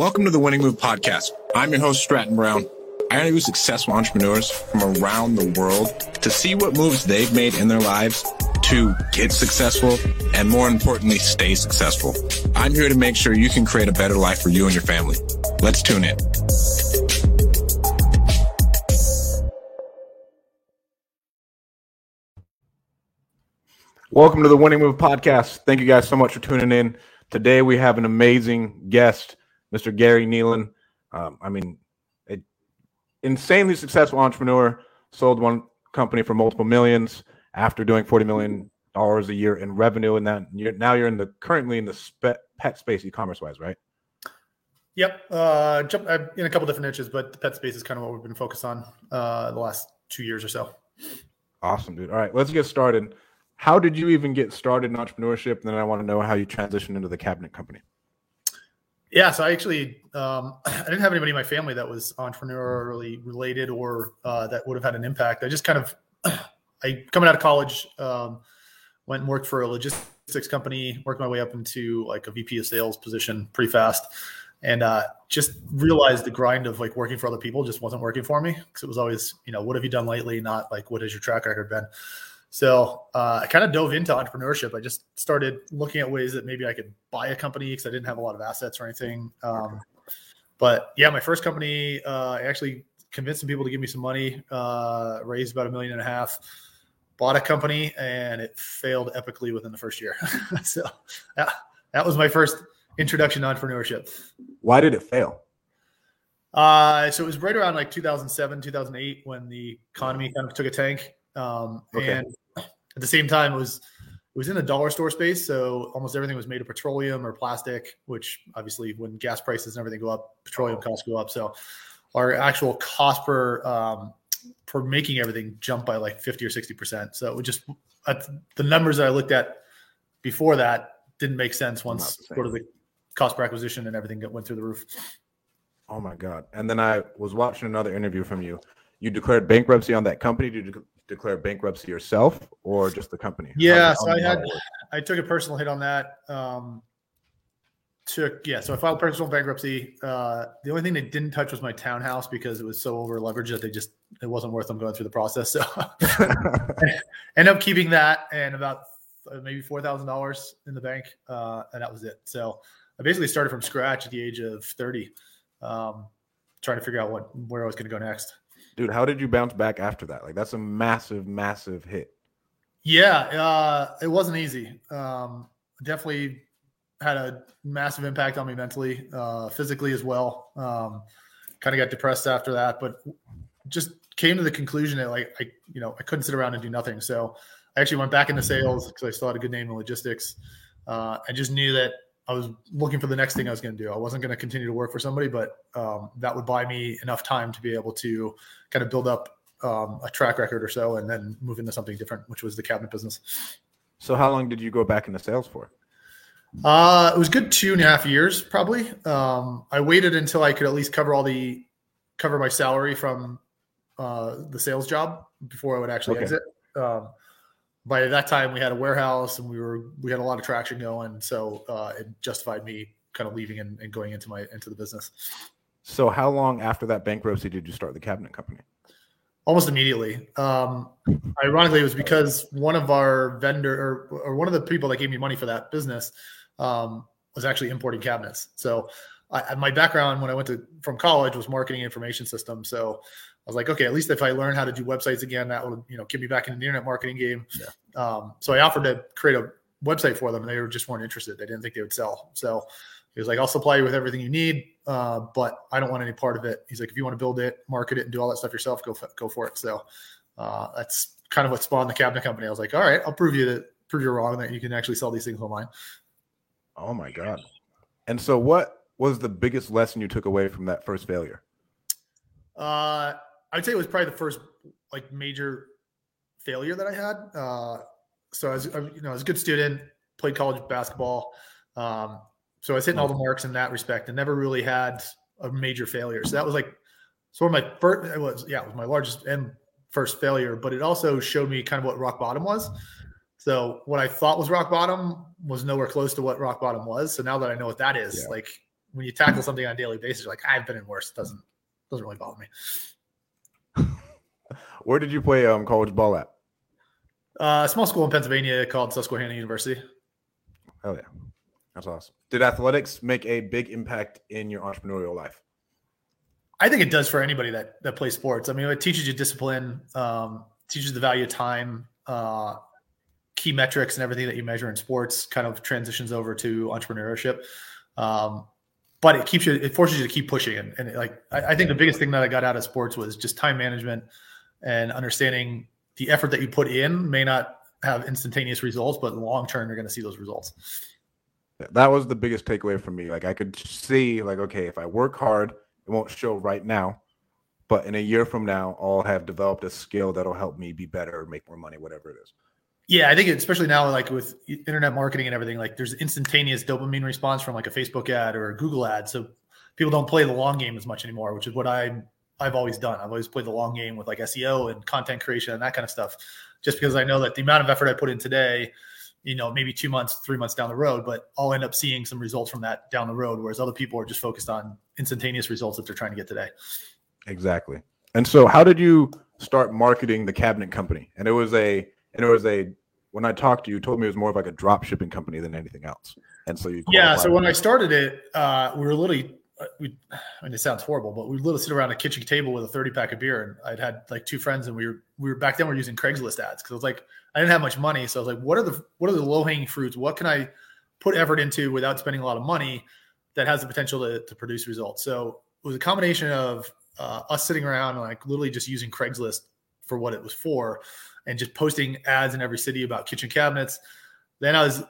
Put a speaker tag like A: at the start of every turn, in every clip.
A: Welcome to the Winning Move podcast. I'm your host, Stratton Brown. I interview successful entrepreneurs from around the world to see what moves they've made in their lives to get successful and more importantly, stay successful. I'm here to make sure you can create a better life for you and your family. Let's tune in. Welcome to the Winning Move podcast. Thank you guys so much for tuning in. Today we have an amazing guest, Mr. Gary Nealon. Um, I mean, an insanely successful entrepreneur, sold one company for multiple millions after doing forty million dollars a year in revenue, and then you're, now you're in the currently in the spe- pet space, e-commerce wise, right?
B: Yep, uh, jump uh, in a couple different niches, but the pet space is kind of what we've been focused on uh, the last two years or so.
A: Awesome, dude. All right, let's get started how did you even get started in entrepreneurship? And then I want to know how you transitioned into the cabinet company.
B: Yeah, so I actually um, I didn't have anybody in my family that was entrepreneurially related or uh, that would have had an impact. I just kind of I coming out of college um, went and worked for a logistics company, worked my way up into like a VP of sales position pretty fast, and uh, just realized the grind of like working for other people just wasn't working for me because it was always you know what have you done lately, not like what has your track record been. So uh, I kind of dove into entrepreneurship. I just started looking at ways that maybe I could buy a company because I didn't have a lot of assets or anything. Um, but yeah, my first company, uh, I actually convinced some people to give me some money, uh, raised about a million and a half, bought a company, and it failed epically within the first year. so yeah, that was my first introduction to entrepreneurship.
A: Why did it fail?
B: Uh, so it was right around like 2007, 2008 when the economy kind of took a tank. Um, okay. And at the same time, it was it was in the dollar store space, so almost everything was made of petroleum or plastic. Which obviously, when gas prices and everything go up, petroleum costs go up. So our actual cost per um, for making everything jump by like fifty or sixty percent. So it would just the numbers that I looked at before that didn't make sense once sort of the cost per acquisition and everything went through the roof.
A: Oh my god! And then I was watching another interview from you. You declared bankruptcy on that company. Declare bankruptcy yourself or just the company?
B: Yeah, so I had I took a personal hit on that. Um, took yeah, so I filed personal bankruptcy. Uh, the only thing they didn't touch was my townhouse because it was so over leveraged that they just it wasn't worth them going through the process. So end up keeping that and about maybe four thousand dollars in the bank, uh, and that was it. So I basically started from scratch at the age of thirty, um, trying to figure out what where I was going to go next
A: dude, how did you bounce back after that? Like that's a massive, massive hit.
B: Yeah, uh, it wasn't easy. Um, definitely had a massive impact on me mentally, uh, physically as well. Um, kind of got depressed after that, but just came to the conclusion that like I, you know, I couldn't sit around and do nothing. So I actually went back into sales because I still had a good name in logistics. Uh, I just knew that I was looking for the next thing I was going to do. I wasn't going to continue to work for somebody, but um, that would buy me enough time to be able to kind of build up um, a track record or so, and then move into something different, which was the cabinet business.
A: So, how long did you go back into sales for?
B: Uh, it was good two and a half years, probably. Um, I waited until I could at least cover all the cover my salary from uh, the sales job before I would actually okay. exit. Um, by that time we had a warehouse and we were we had a lot of traction going. So uh, it justified me kind of leaving and, and, going into my into the business.
A: So how long after that bankruptcy did you start the cabinet company?
B: Almost immediately. Um, ironically it was because one of our vendor or, or one of the people that gave me money for that business um, was actually importing cabinets. So I, my background when i went to from college was marketing information systems. So I was like, okay, at least if I learn how to do websites again, that will, you know, get me back into the internet marketing game. Yeah. Um, so I offered to create a website for them and they were just weren't interested. They didn't think they would sell. So he was like, I'll supply you with everything you need, uh, but I don't want any part of it. He's like, if you want to build it, market it, and do all that stuff yourself, go go for it. So uh, that's kind of what spawned the cabinet company. I was like, all right, I'll prove you that prove you're wrong that you can actually sell these things online.
A: Oh my god! And so, what was the biggest lesson you took away from that first failure?
B: Uh, I'd say it was probably the first like major failure that I had. Uh, so I was, you know, I was a good student, played college basketball. Um, so I was hitting all the marks in that respect and never really had a major failure. So that was like sort of my first, it was, yeah, it was my largest and first failure, but it also showed me kind of what rock bottom was. So what I thought was rock bottom was nowhere close to what rock bottom was. So now that I know what that is, yeah. like when you tackle something on a daily basis, you're like, I've been in worse. It doesn't doesn't really bother me.
A: Where did you play um, college ball at?
B: Uh, a small school in Pennsylvania called Susquehanna University.
A: Oh yeah, that's awesome. Did athletics make a big impact in your entrepreneurial life?
B: I think it does for anybody that that plays sports. I mean, it teaches you discipline, um, teaches the value of time, uh, key metrics, and everything that you measure in sports. Kind of transitions over to entrepreneurship. Um, but it keeps you, it forces you to keep pushing. And, and like, I, I think the biggest thing that I got out of sports was just time management and understanding the effort that you put in may not have instantaneous results, but long term, you're going to see those results.
A: That was the biggest takeaway for me. Like I could see, like, okay, if I work hard, it won't show right now, but in a year from now, I'll have developed a skill that'll help me be better, make more money, whatever it is.
B: Yeah, I think especially now, like with internet marketing and everything, like there's instantaneous dopamine response from like a Facebook ad or a Google ad. So people don't play the long game as much anymore, which is what I I've always done. I've always played the long game with like SEO and content creation and that kind of stuff, just because I know that the amount of effort I put in today, you know, maybe two months, three months down the road, but I'll end up seeing some results from that down the road. Whereas other people are just focused on instantaneous results that they're trying to get today.
A: Exactly. And so, how did you start marketing the cabinet company? And it was a and it was a when I talked to you, you told me it was more of like a drop shipping company than anything else. And so you
B: yeah. So when I started it, uh, we were literally we. I mean, it sounds horrible, but we would literally sit around a kitchen table with a thirty pack of beer, and I'd had like two friends, and we were we were back then we are using Craigslist ads because it was like I didn't have much money, so I was like, what are the what are the low hanging fruits? What can I put effort into without spending a lot of money that has the potential to, to produce results? So it was a combination of uh, us sitting around and like literally just using Craigslist for what it was for and just posting ads in every city about kitchen cabinets. Then I was,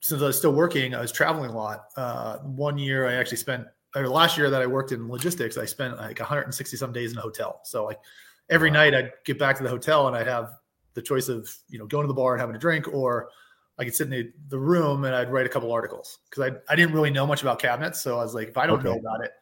B: since I was still working, I was traveling a lot. Uh, one year I actually spent, or last year that I worked in logistics, I spent like 160 some days in a hotel. So like every wow. night I'd get back to the hotel and I'd have the choice of, you know, going to the bar and having a drink or I could sit in the, the room and I'd write a couple articles because I, I didn't really know much about cabinets. So I was like, if I don't okay. know about it,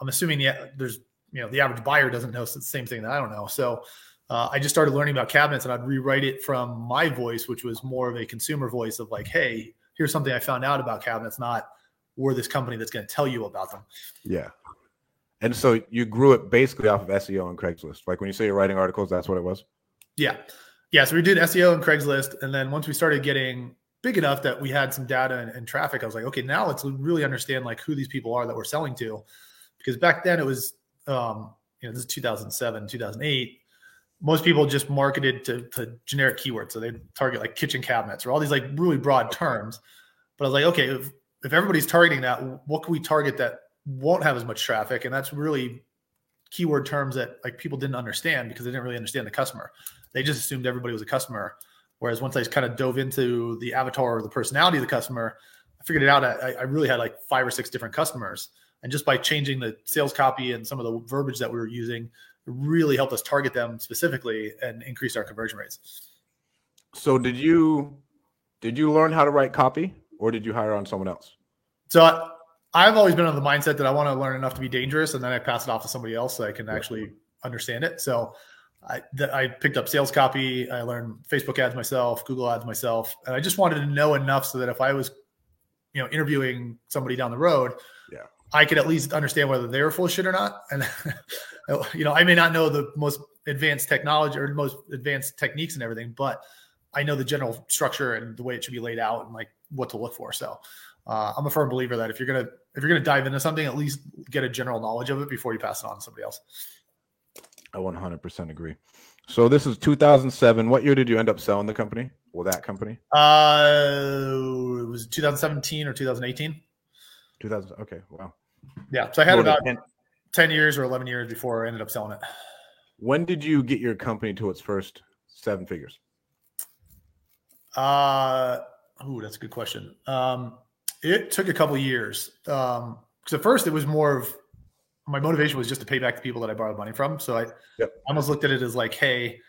B: I'm assuming the, there's, you know, the average buyer doesn't know the same thing that I don't know. So uh, I just started learning about cabinets and I'd rewrite it from my voice, which was more of a consumer voice of like, hey, here's something I found out about cabinets, not we're this company that's going to tell you about them.
A: Yeah. And so you grew it basically off of SEO and Craigslist. Like when you say you're writing articles, that's what it was?
B: Yeah. Yeah. So we did SEO and Craigslist. And then once we started getting big enough that we had some data and, and traffic, I was like, okay, now let's really understand like who these people are that we're selling to. Because back then it was, um, you know, this is 2007, 2008 most people just marketed to, to generic keywords. So they target like kitchen cabinets or all these like really broad terms. But I was like, okay, if, if everybody's targeting that, what can we target that won't have as much traffic? And that's really keyword terms that like people didn't understand because they didn't really understand the customer. They just assumed everybody was a customer. Whereas once I kind of dove into the avatar or the personality of the customer, I figured it out. I, I really had like five or six different customers. And just by changing the sales copy and some of the verbiage that we were using, really helped us target them specifically and increase our conversion rates.
A: So did you did you learn how to write copy or did you hire on someone else?
B: So I, have always been on the mindset that I want to learn enough to be dangerous and then I pass it off to somebody else so I can actually understand it. So I, I picked up sales copy. I learned Facebook ads myself, Google ads myself, and I just wanted to know enough so that if I was, you know, interviewing somebody down the road,
A: yeah,
B: I could at least understand whether they were full of shit or not. And oh, you know, I may not know the most advanced technology or most advanced techniques and everything, but I know the general structure and the way it should be laid out and like what to look for. So uh, I'm a firm believer that if you're gonna if you're gonna dive into something, at least get a general knowledge of it before you pass it on to somebody else.
A: I 100% agree. So this is 2007. What year did you end up selling the company? Well, that company?
B: Uh, it was 2017 or 2018.
A: 2000. Okay. Wow.
B: Yeah. So I had More about 10, 10 years or 11 years before I ended up selling it.
A: When did you get your company to its first seven figures?
B: Uh, oh, that's a good question. Um, it took a couple years. Um, because at first it was more of my motivation was just to pay back the people that I borrowed money from. So I yep. almost looked at it as like, hey,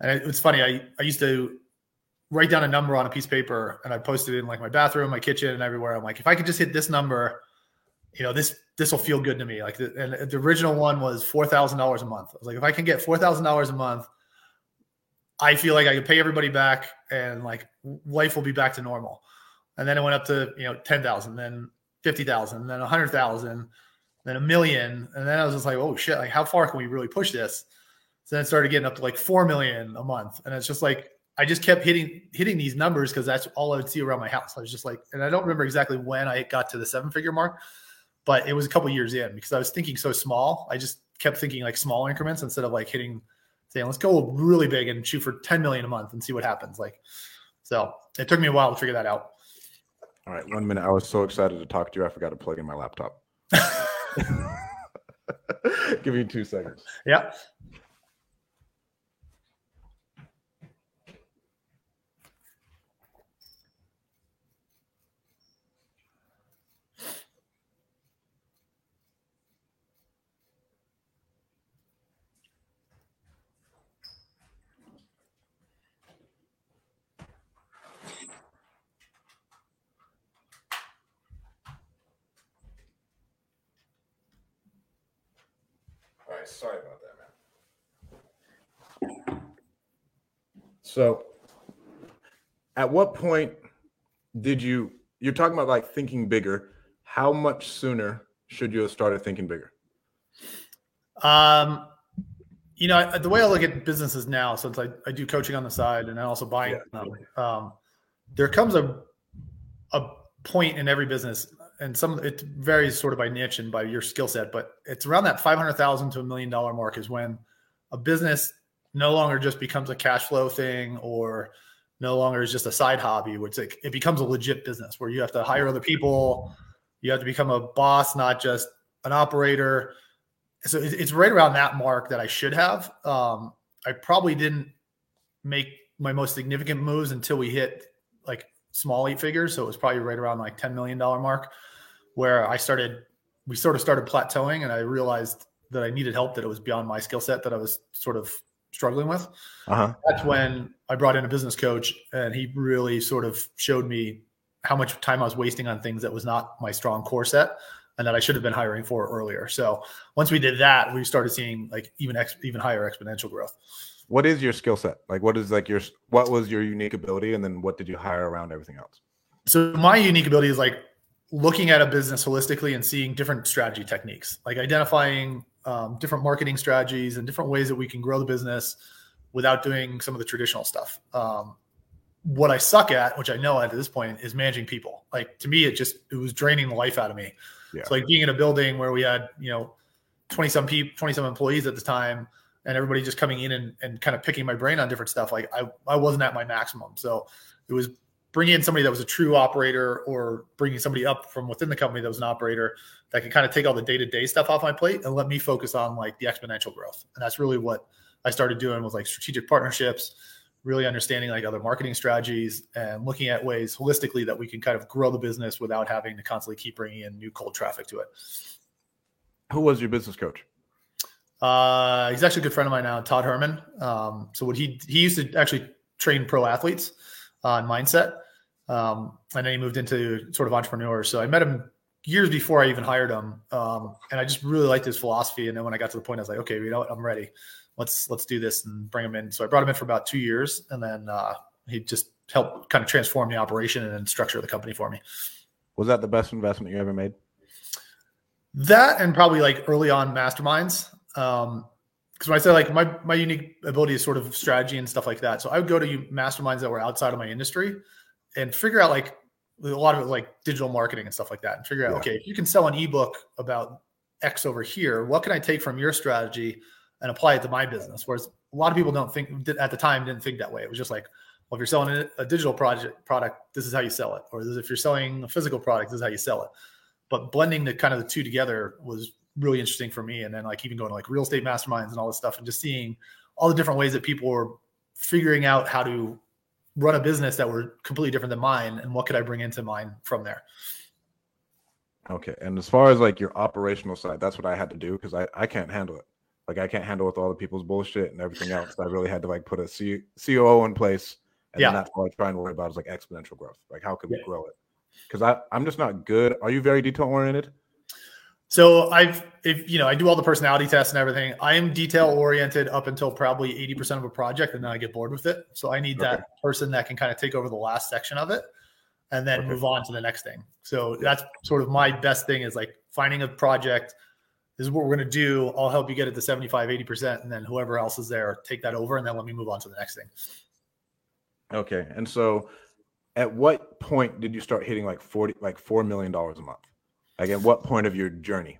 B: and it, it's funny. I, I used to write down a number on a piece of paper and I posted it in like my bathroom, my kitchen, and everywhere. I'm like, if I could just hit this number, you know, this this will feel good to me. Like, the, and the original one was four thousand dollars a month. I was like, if I can get four thousand dollars a month, I feel like I can pay everybody back, and like life will be back to normal. And then it went up to you know ten thousand, then 50,000, then 100,000, then a million. And then I was just like, oh shit, like how far can we really push this? So then it started getting up to like 4 million a month. And it's just like, I just kept hitting hitting these numbers because that's all I would see around my house. I was just like, and I don't remember exactly when I got to the seven figure mark, but it was a couple years in because I was thinking so small. I just kept thinking like small increments instead of like hitting saying let's go really big and shoot for 10 million a month and see what happens. Like, so it took me a while to figure that out.
A: All right, one minute. I was so excited to talk to you. I forgot to plug in my laptop. Give me two seconds.
B: Yeah.
A: Sorry about that, man. So, at what point did you? You're talking about like thinking bigger. How much sooner should you have started thinking bigger?
B: Um, you know, the way I look at businesses now, since I, I do coaching on the side and I also buy yeah. um, there comes a a point in every business and some it varies sort of by niche and by your skill set, but it's around that five hundred thousand to a million dollar mark is when a business no longer just becomes a cash flow thing or no longer is just a side hobby, which it, it becomes a legit business where you have to hire other people, you have to become a boss, not just an operator. So it, it's right around that mark that I should have. Um, I probably didn't make my most significant moves until we hit like small eight figures. So it was probably right around like $10 million mark where I started, we sort of started plateauing and I realized that I needed help, that it was beyond my skill set that I was sort of struggling with. Uh-huh. That's when I brought in a business coach and he really sort of showed me how much time I was wasting on things that was not my strong core set and that I should have been hiring for earlier. So once we did that, we started seeing like even ex- even higher exponential growth.
A: What is your skill set? Like what is like your what was your unique ability and then what did you hire around everything else?
B: So my unique ability is like looking at a business holistically and seeing different strategy techniques, like identifying um, different marketing strategies and different ways that we can grow the business without doing some of the traditional stuff. Um, what I suck at, which I know at this point, is managing people. Like to me, it just it was draining the life out of me. Yeah. So like being in a building where we had you know twenty some people, twenty some employees at the time, and everybody just coming in and, and kind of picking my brain on different stuff. Like I I wasn't at my maximum. So it was bringing in somebody that was a true operator or bringing somebody up from within the company that was an operator that could kind of take all the day-to-day stuff off my plate and let me focus on like the exponential growth and that's really what i started doing with like strategic partnerships really understanding like other marketing strategies and looking at ways holistically that we can kind of grow the business without having to constantly keep bringing in new cold traffic to it
A: who was your business coach
B: uh, he's actually a good friend of mine now todd herman um, so what he he used to actually train pro athletes on mindset. Um, and then he moved into sort of entrepreneur. So I met him years before I even hired him. Um, and I just really liked his philosophy. And then when I got to the point, I was like, okay, you know what? I'm ready. Let's, let's do this and bring him in. So I brought him in for about two years and then, uh, he just helped kind of transform the operation and then structure the company for me.
A: Was that the best investment you ever made?
B: That and probably like early on masterminds. Um, because when I say like my my unique ability is sort of strategy and stuff like that. So I would go to masterminds that were outside of my industry and figure out like a lot of it like digital marketing and stuff like that, and figure out yeah. okay if you can sell an ebook about X over here, what can I take from your strategy and apply it to my business? Whereas a lot of people don't think at the time didn't think that way. It was just like, well, if you're selling a digital project product, this is how you sell it, or if you're selling a physical product, this is how you sell it. But blending the kind of the two together was really interesting for me. And then like even going to like real estate masterminds and all this stuff and just seeing all the different ways that people were figuring out how to run a business that were completely different than mine and what could I bring into mine from there.
A: Okay. And as far as like your operational side, that's what I had to do because I, I can't handle it. Like I can't handle with all the people's bullshit and everything else. I really had to like put a C- COO in place. And yeah. that's all I try and worry about is like exponential growth. Like how could we yeah. grow it? Because I I'm just not good. Are you very detail oriented?
B: So I've, if you know, I do all the personality tests and everything. I am detail oriented up until probably 80% of a project and then I get bored with it. So I need okay. that person that can kind of take over the last section of it. and then
A: Okay.
B: move on to the next thing. So that's sort of my best thing is like finding a project. This is what we're going to do. I'll help you get it to 75, 80%. And then whoever else is there, take that over and then let me move on to the next thing.
A: Okay. And so at what point did you start hitting like 40 like 4 million dollars a month? Like at what point of your journey?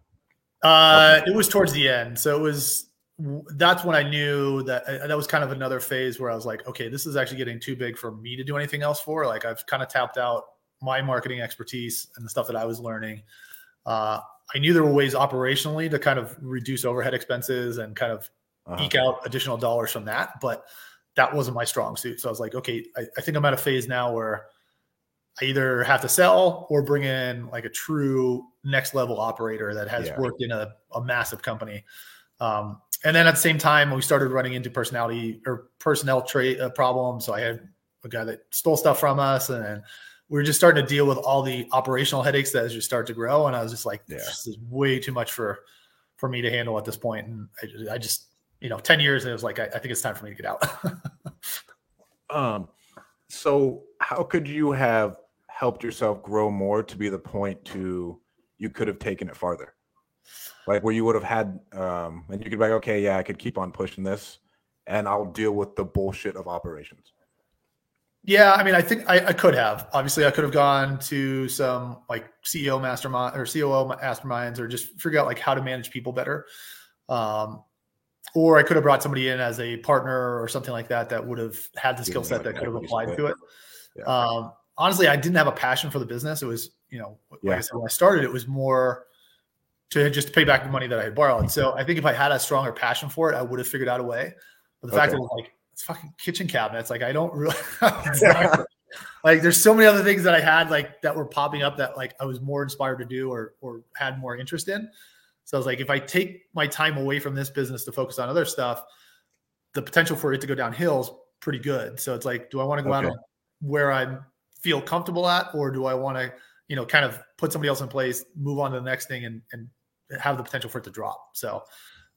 B: Uh, it was towards the end. So it was, that's when I knew that uh, that was kind of another phase where I was like, okay, this is actually getting too big for me to do anything else for. Like I've kind of tapped out my marketing expertise and the stuff that I was learning. Uh, I knew there were ways operationally to kind of reduce overhead expenses and kind of
A: Uh-huh.
B: eke out additional dollars from that, but that wasn't my strong suit. So I was like, okay, I, I think I'm at a phase now where I either have to sell or bring in like a true next level operator that has
A: Yeah.
B: worked in a, a massive company. Um, and then at the same time, we started running into personality or personnel trait uh, problems. So I had a guy that stole stuff from us, and we were just starting to deal with all the operational headaches that as you start to grow. And I was just like,
A: Yeah.
B: this is way too much for for me to handle at this point. And I, I just, you know, ten years, and it was like, I, I think it's time for me to get out.
A: Um, so how could you have helped yourself grow more to be the point to you could have taken it farther? Like where you would have had um and you could be like, okay, yeah, I could keep on pushing this and I'll deal with the bullshit of operations.
B: Yeah, I mean, I think I, I could have. Obviously, I could have gone to some like CEO mastermind or COO masterminds, or just figure out like how to manage people better. Um, or I could have brought somebody in as a partner or something like that that would have had the skill set that could have applied to it.
A: Yeah.
B: Um, honestly, I didn't have a passion for the business. It was, you know, like
A: Yeah.
B: I said, when I started, it was more to just pay back the money that I had borrowed. So I think if I had a stronger passion for it, I would have figured out a way. But the fact that it was like it's fucking kitchen cabinets, like I don't really like there's so many other things that I had like that were popping up that like I was more inspired to do or or had more interest in. So I was like, if I take my time away from this business to focus on other stuff, the potential for it to go downhill is pretty good. So it's like, do I want to go out
A: Okay.
B: on where I feel comfortable at, or do I want to, you know, kind of put somebody else in place, move on to the next thing, and and have the potential for it to drop? So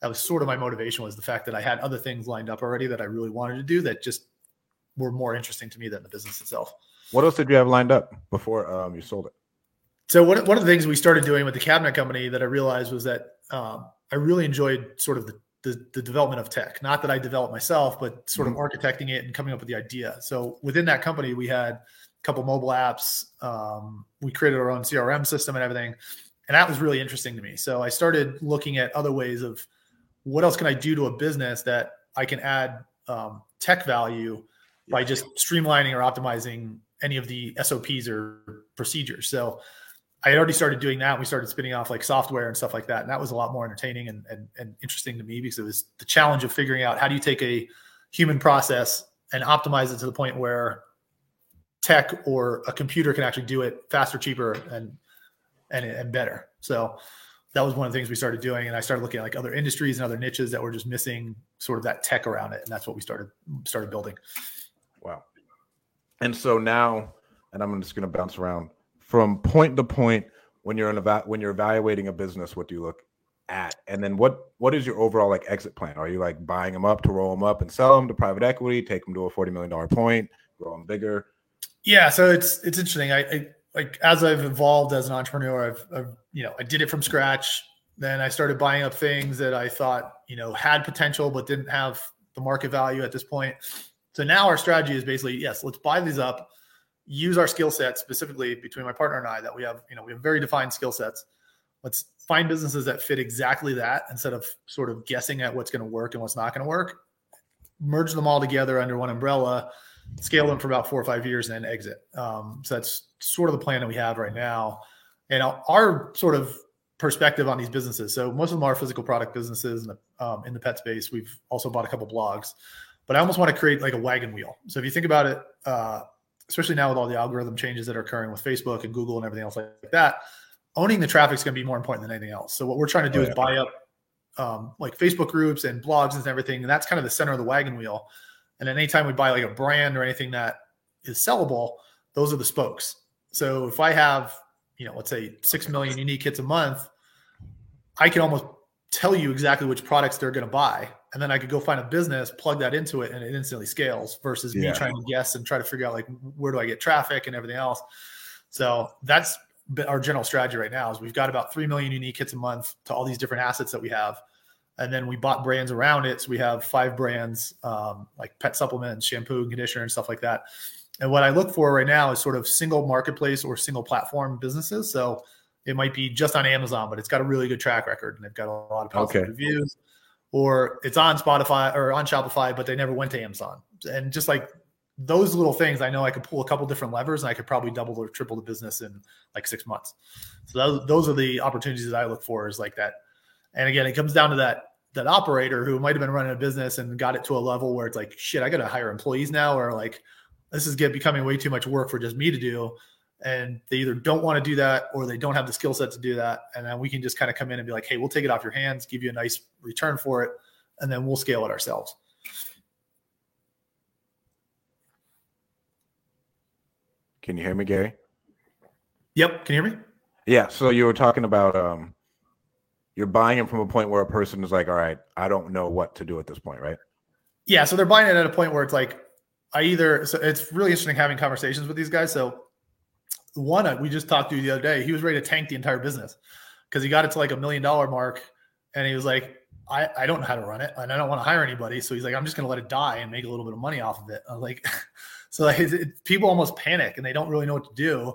B: that was sort of my motivation was the fact that I had other things lined up already that I really wanted to do that just were more interesting to me than the business itself.
A: What else did you have lined up before um you sold it?
B: So one, one of the things we started doing with the cabinet company that I realized was that um, I really enjoyed sort of the, the, the development of tech. Not that I developed myself, but sort of architecting it and coming up with the idea. So within that company, we had couple mobile apps. Um, we created our own CRM system and everything, and that was really interesting to me. So I started looking at other ways of what else can I do to a business that I can add um, tech value by just streamlining or optimizing any of the SOPs or procedures. So I had already started doing that. We started spinning off like software and stuff like that. And that was a lot more entertaining and, and, and interesting to me because it was the challenge of figuring out how do you take a human process and optimize it to the point where tech or a computer can actually do it faster, cheaper, and and, and better. So that was one of the things we started doing. And I started looking at like other industries and other niches that were just missing sort of that tech around it. And that's what we started started building.
A: Wow. And so now, and I'm just going to bounce around from point to point when you're in eva- when you're evaluating a business. What do you look at, and then what what is your overall like exit plan? Are you like buying them up to roll them up and sell them to private equity, take them to a forty million dollar point, grow them bigger?
B: Yeah, so it's it's interesting. I, I like as I've evolved as an entrepreneur, I've, I've you know I did it from scratch. Then I started buying up things that I thought you know had potential but didn't have the market value at this point. So now our strategy is basically yes, let's buy these up, use our skill sets specifically between my partner and I that we have you know we have very defined skill sets. Let's find businesses that fit exactly that instead of sort of guessing at what's going to work and what's not going to work. Merge them all together under one umbrella scale them for about four or five years and then exit. Um, so that's sort of the plan that we have right now. And our, sort of perspective on these businesses. So most of them are physical product businesses in the, um, in the pet space. We've also bought a couple blogs, but I almost want to create like a wagon wheel. So if you think about it, uh, especially now with all the algorithm changes that are occurring with Facebook and Google and everything else like that, owning the traffic is going to be more important than anything else. So what we're trying to do
A: Oh,
B: is buy up um, like Facebook groups and blogs and everything, and that's kind of the center of the wagon wheel. And then anytime we buy like a brand or anything that is sellable, those are the spokes. So if I have, you know, let's say six million unique hits a month, I can almost tell you exactly which products they're going to buy. And then I could go find a business, plug that into it, and it instantly scales versus
A: Yeah.
B: me trying to guess and try to figure out like where do I get traffic and everything else. So that's our general strategy right now is we've got about 3 million unique hits a month to all these different assets that we have. And then we bought brands around it. So we have five brands um, like pet supplements, shampoo, and conditioner, and stuff like that. And what I look for right now is sort of single marketplace or single platform businesses. So it might be just on Amazon, but it's got a really good track record and they've got a lot of positive okay. reviews. Or it's on Spotify or on Shopify, but they never went to Amazon. And just like those little things, I know I could pull a couple different levers and I could probably double or triple the business in like six months. So those, those are the opportunities that I look for is like that. And again, it comes down to that that operator who might have been running a business and got it to a level where it's like, shit, I got to hire employees now, or like this is get becoming way too much work for just me to do. And they either don't want to do that or they don't have the skill set to do that. And then we can just kind of come in and be like, hey, we'll take it off your hands, give you a nice return for it, and then we'll scale it ourselves.
A: Can you hear me, Gary?
B: Yep. Can you hear me?
A: Yeah. So you were talking about um, you're buying it from a point where a person is like, all right, I don't know what to do at this point, right?
B: Yeah. So they're buying it at a point where it's like, I either, so it's really interesting having conversations with these guys. So one we just talked to the other day, he was ready to tank the entire business because he got it to like a million dollar mark and he was like, I, I don't know how to run it and I don't want to hire anybody. So he's like, I'm just going to let it die and make a little bit of money off of it. I was like, So like, it, people almost panic and they don't really know what to do.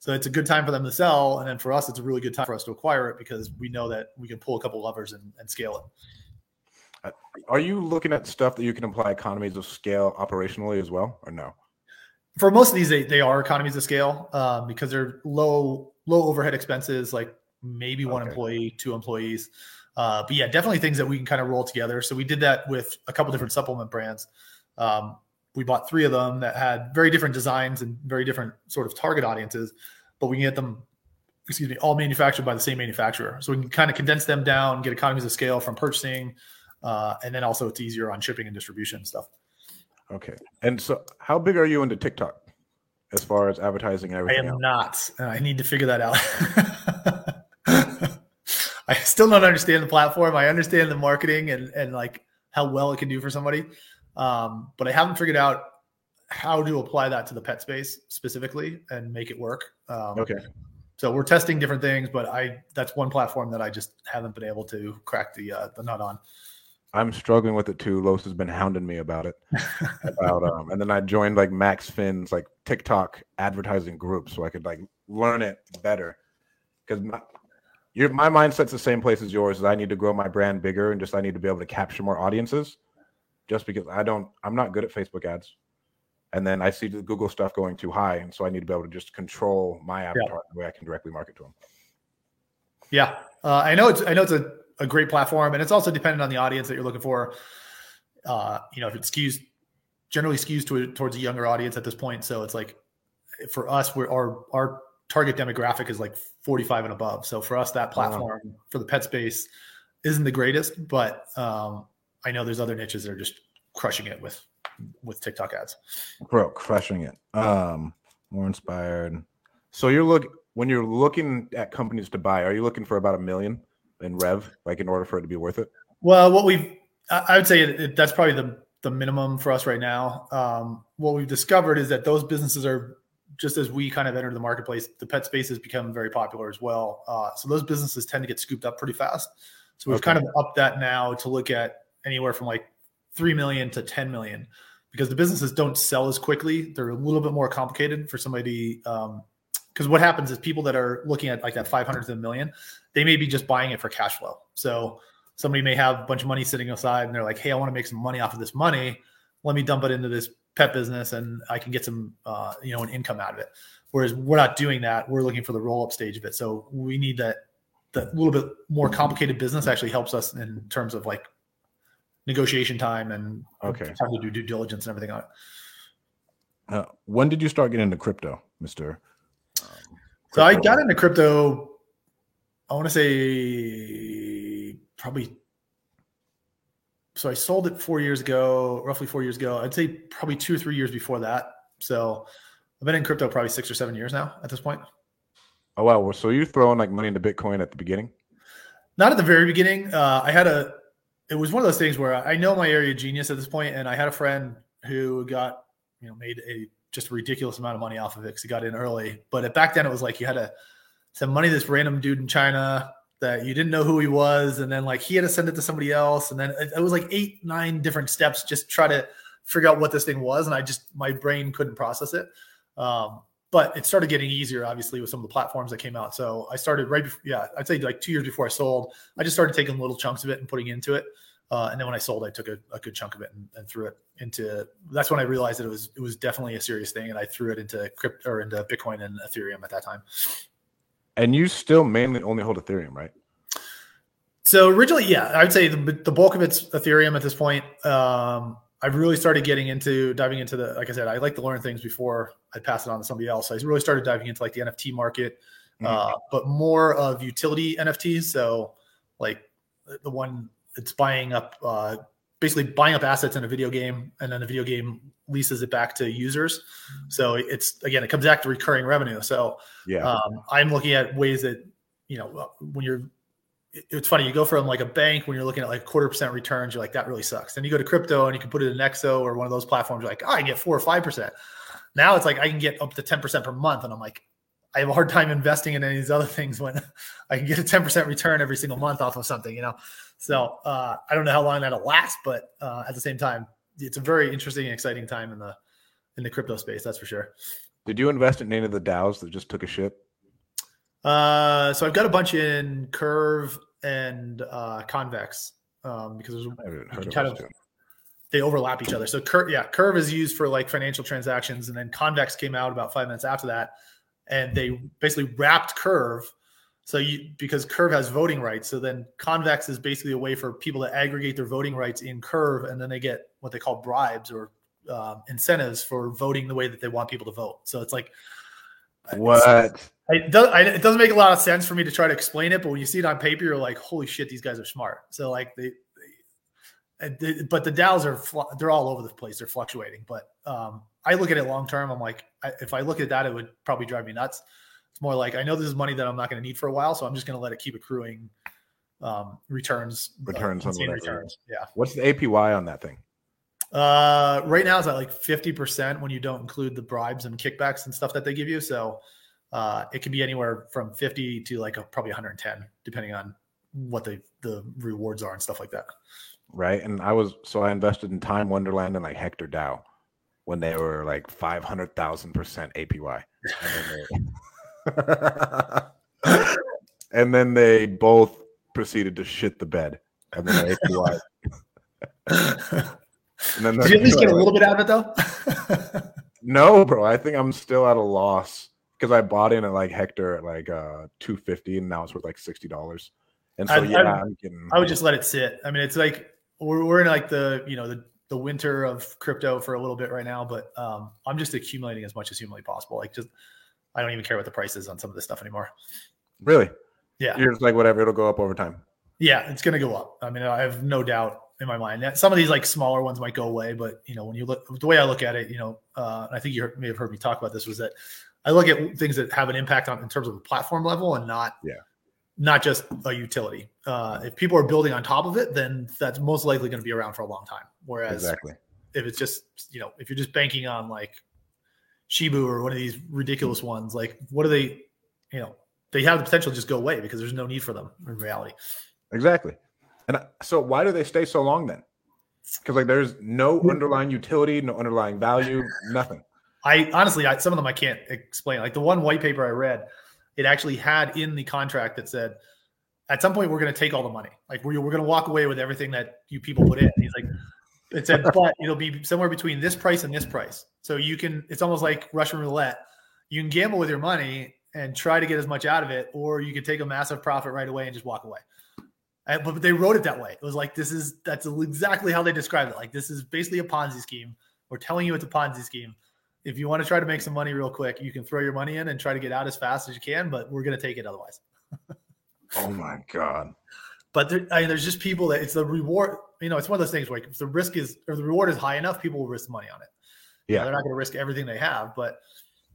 B: So it's a good time for them to sell, and then for us, it's a really good time for us to acquire it because we know that we can pull a couple of levers and, and scale it.
A: Uh, are you looking at stuff that you can apply economies of scale operationally as well, or no?
B: For most of these, they, they are economies of scale um, because they're low low overhead expenses, like maybe one okay. employee, two employees. Uh, but yeah, definitely things that we can kind of roll together. So we did that with a couple different supplement brands. Um, we bought three of them that had very different designs and very different sort of target audiences, but we can get them, excuse me, all manufactured by the same manufacturer. So we can kind of condense them down, get economies of scale from purchasing, uh, and then also it's easier on shipping and distribution and stuff.
A: Okay. And so, how big are you into TikTok as far as advertising and everything?
B: I am else? not. Uh, I need to figure that out. I still don't understand the platform. I understand the marketing and and like how well it can do for somebody. Um, but I haven't figured out how to apply that to the pet space specifically and make it work. Um,
A: okay.
B: So we're testing different things, but I that's one platform that I just haven't been able to crack the uh, the nut on.
A: I'm struggling with it too. Los has been hounding me about it. about um, and then I joined like Max Finn's like TikTok advertising group so I could like learn it better. Because my your my mindset's the same place as yours. Is I need to grow my brand bigger and just I need to be able to capture more audiences just because I don't, I'm not good at Facebook ads. And then I see the Google stuff going too high. And so I need to be able to just control my avatar yeah. the way I can directly market to them.
B: Yeah. Uh, I know it's, I know it's a, a great platform and it's also dependent on the audience that you're looking for. Uh, you know, if it skews, generally skews to, towards a younger audience at this point. So it's like, for us, we're our, our target demographic is like 45 and above. So for us, that uh-huh. platform wow. for the pet space isn't the greatest, but um, I know there's other niches that are just crushing it with with TikTok ads.
A: Bro, crushing it. Um, more inspired. So you're look when you're looking at companies to buy, are you looking for about a million in rev, like in order for it to be worth it?
B: Well, what we've I would say that's probably the the minimum for us right now. Um, what we've discovered is that those businesses are just as we kind of enter the marketplace, the pet space has become very popular as well. Uh, so those businesses tend to get scooped up pretty fast. So we've okay. kind of upped that now to look at anywhere from like 3 million to 10 million because the businesses don't sell as quickly. They're a little bit more complicated for somebody. Um, because what happens is people that are looking at like that 500 to a million, they may be just buying it for cash flow. So somebody may have a bunch of money sitting aside and they're like, Hey, I want to make some money off of this money. Let me dump it into this pet business and I can get some, uh, you know, an income out of it. Whereas we're not doing that. We're looking for the roll up stage of it. So we need that, that little bit more complicated business actually helps us in terms of like negotiation time and
A: okay
B: time to do due diligence and everything on it.
A: Uh, when did you start getting into crypto, Mister?
B: Um, so I got into crypto. I want to say probably. So I sold it four years ago, roughly four years ago. I'd say probably two or three years before that. So I've been in crypto probably six or seven years now at this point.
A: Oh wow! So you're throwing like money into Bitcoin at the beginning?
B: Not at the very beginning. Uh, I had a it was one of those things where I know my area genius at this point, and I had a friend who got you know made a just a ridiculous amount of money off of it because he got in early. But back then, it was like you had to send money to this random dude in China that you didn't know who he was, and then like he had to send it to somebody else, and then it, it was like eight, nine different steps just try to figure out what this thing was, and I just my brain couldn't process it. Um, but it started getting easier, obviously, with some of the platforms that came out. So I started right before, yeah, I'd say like two years before I sold. I just started taking little chunks of it and putting into it. Uh, and then when I sold, I took a, a good chunk of it and, and, threw it into. That's when I realized that it was it was definitely a serious thing, and I threw it into crypto or into Bitcoin and Ethereum at that time.
A: And you still mainly only hold Ethereum, right?
B: So originally, yeah, I would say the, the bulk of it's Ethereum at this point. Um, I really started getting into diving into the, like I said, I like to learn things before I pass it on to somebody else. I really started diving into like the NFT market, mm-hmm. uh, but more of utility NFTs. So like the one it's buying up, uh, basically buying up assets in a video game, and then the video game leases it back to users. So it's again, it comes back to recurring revenue. So yeah, um, I'm looking at ways that you know when you're it's funny you go from like a bank when you're looking at like quarter percent returns you're like that really sucks. Then you go to crypto and you can put it in exo or one of those platforms you're like oh, i get four or five percent. Now it's like i can get up to 10% per month and i'm like i have a hard time investing in any of these other things when i can get a 10% return every single month off of something you know? So uh, i don't know how long that'll last but uh, at the same time it's a very interesting and exciting time in the in the crypto space that's for sure.
A: Did you invest in any of the daos that just took a shit
B: uh, so I've got a bunch in Curve and uh, Convex um, because there's kind of they overlap each other. So Curve, yeah, Curve is used for like financial transactions, and then Convex came out about five minutes after that, and they basically wrapped Curve. So you because Curve has voting rights, so then Convex is basically a way for people to aggregate their voting rights in Curve, and then they get what they call bribes or um, incentives for voting the way that they want people to vote. So it's like
A: what
B: it, does, it doesn't make a lot of sense for me to try to explain it, but when you see it on paper, you're like, holy shit, these guys are smart. So like they, they but the DAOs are they're all over the place. They're fluctuating. But um, I look at it long term. I'm like, I, if I look at that, it would probably drive me nuts. It's more like I know this is money that I'm not going to need for a while, so I'm just going to let it keep accruing um, returns.
A: Returns
B: uh,
A: on returns. Yeah. What's the APY on that thing?
B: Uh, right now it's at like 50% when you don't include the bribes and kickbacks and stuff that they give you. So uh, it can be anywhere from 50 to like a, probably 110, depending on what the the rewards are and stuff like that.
A: Right. And I was so I invested in Time Wonderland and like Hector DAO when they were like 500,000% APY. And then, they, and then they both proceeded to shit the bed. And then APY.
B: and then Did you at least get a little bit out of it though?
A: no, bro. I think I'm still at a loss because I bought in at like Hector at like uh 250 and now it's worth like sixty dollars. And so I, yeah, I,
B: getting, I would just let it sit. I mean, it's like we're we're in like the you know the the winter of crypto for a little bit right now, but um, I'm just accumulating as much as humanly possible. Like just I don't even care what the price is on some of this stuff anymore.
A: Really?
B: Yeah.
A: You're just like whatever, it'll go up over time.
B: Yeah, it's gonna go up. I mean, I have no doubt in my mind that some of these like smaller ones might go away, but you know, when you look the way I look at it, you know, uh, I think you may have heard me talk about this was that I look at things that have an impact on in terms of the platform level and not
A: yeah
B: not just a utility. Uh, if people are building on top of it, then that's most likely going to be around for a long time. Whereas
A: exactly
B: if it's just you know if you're just banking on like Shiba or one of these ridiculous ones, like what are they? You know, they have the potential to just go away because there's no need for them in reality.
A: Exactly. And so why do they stay so long then? Because like there's no underlying utility, no underlying value, nothing.
B: I honestly, I, some of them I can't explain. Like the one white paper I read, it actually had in the contract that said, at some point we're going to take all the money. Like we're, we're going to walk away with everything that you people put in. And he's like, it said, but it'll be somewhere between this price and this price. So you can, it's almost like Russian roulette. You can gamble with your money and try to get as much out of it, or you could take a massive profit right away and just walk away. Uh, and, but they wrote it that way. It was like, this is, that's exactly how they described it. Like, this is basically a Ponzi scheme. We're telling you it's a Ponzi scheme if you want to try to make some money real quick, you can throw your money in and try to get out as fast as you can, but we're going to take it otherwise.
A: oh my God.
B: But there, I mean, there's just people that it's the reward. You know, it's one of those things where if the risk is or the reward is high enough, people will risk money on it.
A: Yeah,
B: you know, they're not going to risk everything they have, but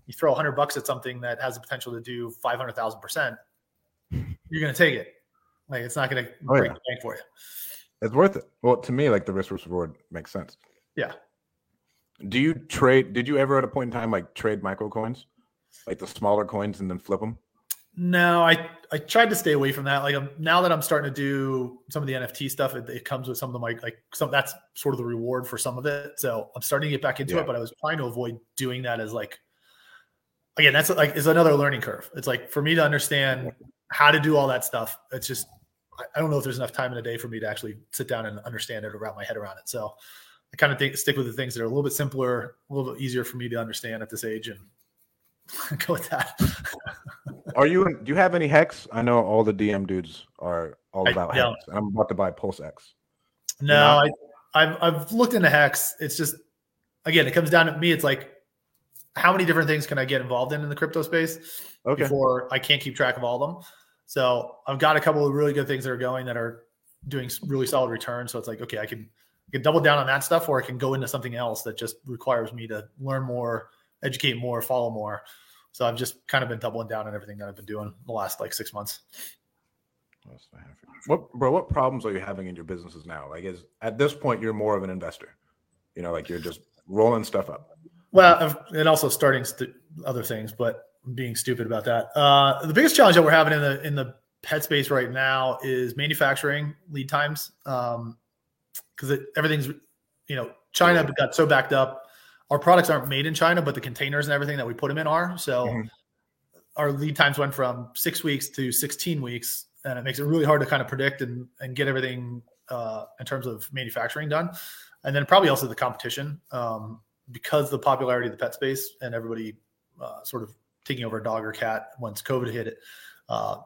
B: you throw a hundred bucks at something that has the potential to do five hundred thousand percent, you're going to take it. Like it's not going to oh, break yeah. the bank for you.
A: It's worth it. Well, to me, like the risk reward makes sense.
B: Yeah,
A: Do you trade? Did you ever at a point in time like trade micro coins, like the smaller coins, and then flip them?
B: No, I I tried to stay away from that. Like I'm, now that I'm starting to do some of the NFT stuff, it, it comes with some of the like like some that's sort of the reward for some of it. So I'm starting to get back into yeah. it, but I was trying to avoid doing that as like again that's like is another learning curve. It's like for me to understand how to do all that stuff. It's just I don't know if there's enough time in a day for me to actually sit down and understand it or wrap my head around it. So I kind of think stick with the things that are a little bit simpler, a little bit easier for me to understand at this age and go with that.
A: are you? Do you have any hex? I know all the DM dudes are all about I hex. I'm about to buy PulseX.
B: No, I, I've I've looked into hex. It's just again, it comes down to me. It's like how many different things can I get involved in in the crypto space okay. before I can't keep track of all of them. So I've got a couple of really good things that are going that are doing really solid returns. So it's like okay, I can I can double down on that stuff, or I can go into something else that just requires me to learn more educate more, follow more. So I've just kind of been doubling down on everything that I've been doing the last like six months.
A: What bro? What problems are you having in your businesses now? Like, is at this point you're more of an investor? You know, like you're just rolling stuff up.
B: Well, and also starting st- other things, but being stupid about that. Uh, the biggest challenge that we're having in the in the pet space right now is manufacturing lead times, because everything's you know China got so backed up our products aren't made in China, but the containers and everything that we put them in are. So mm-hmm. our lead times went from six weeks to 16 weeks, and it makes it really hard to kind of predict and, and get everything uh, in terms of manufacturing done. And then probably also the competition um, because the popularity of the pet space and everybody uh, sort of taking over a dog or cat once COVID hit it. Uh,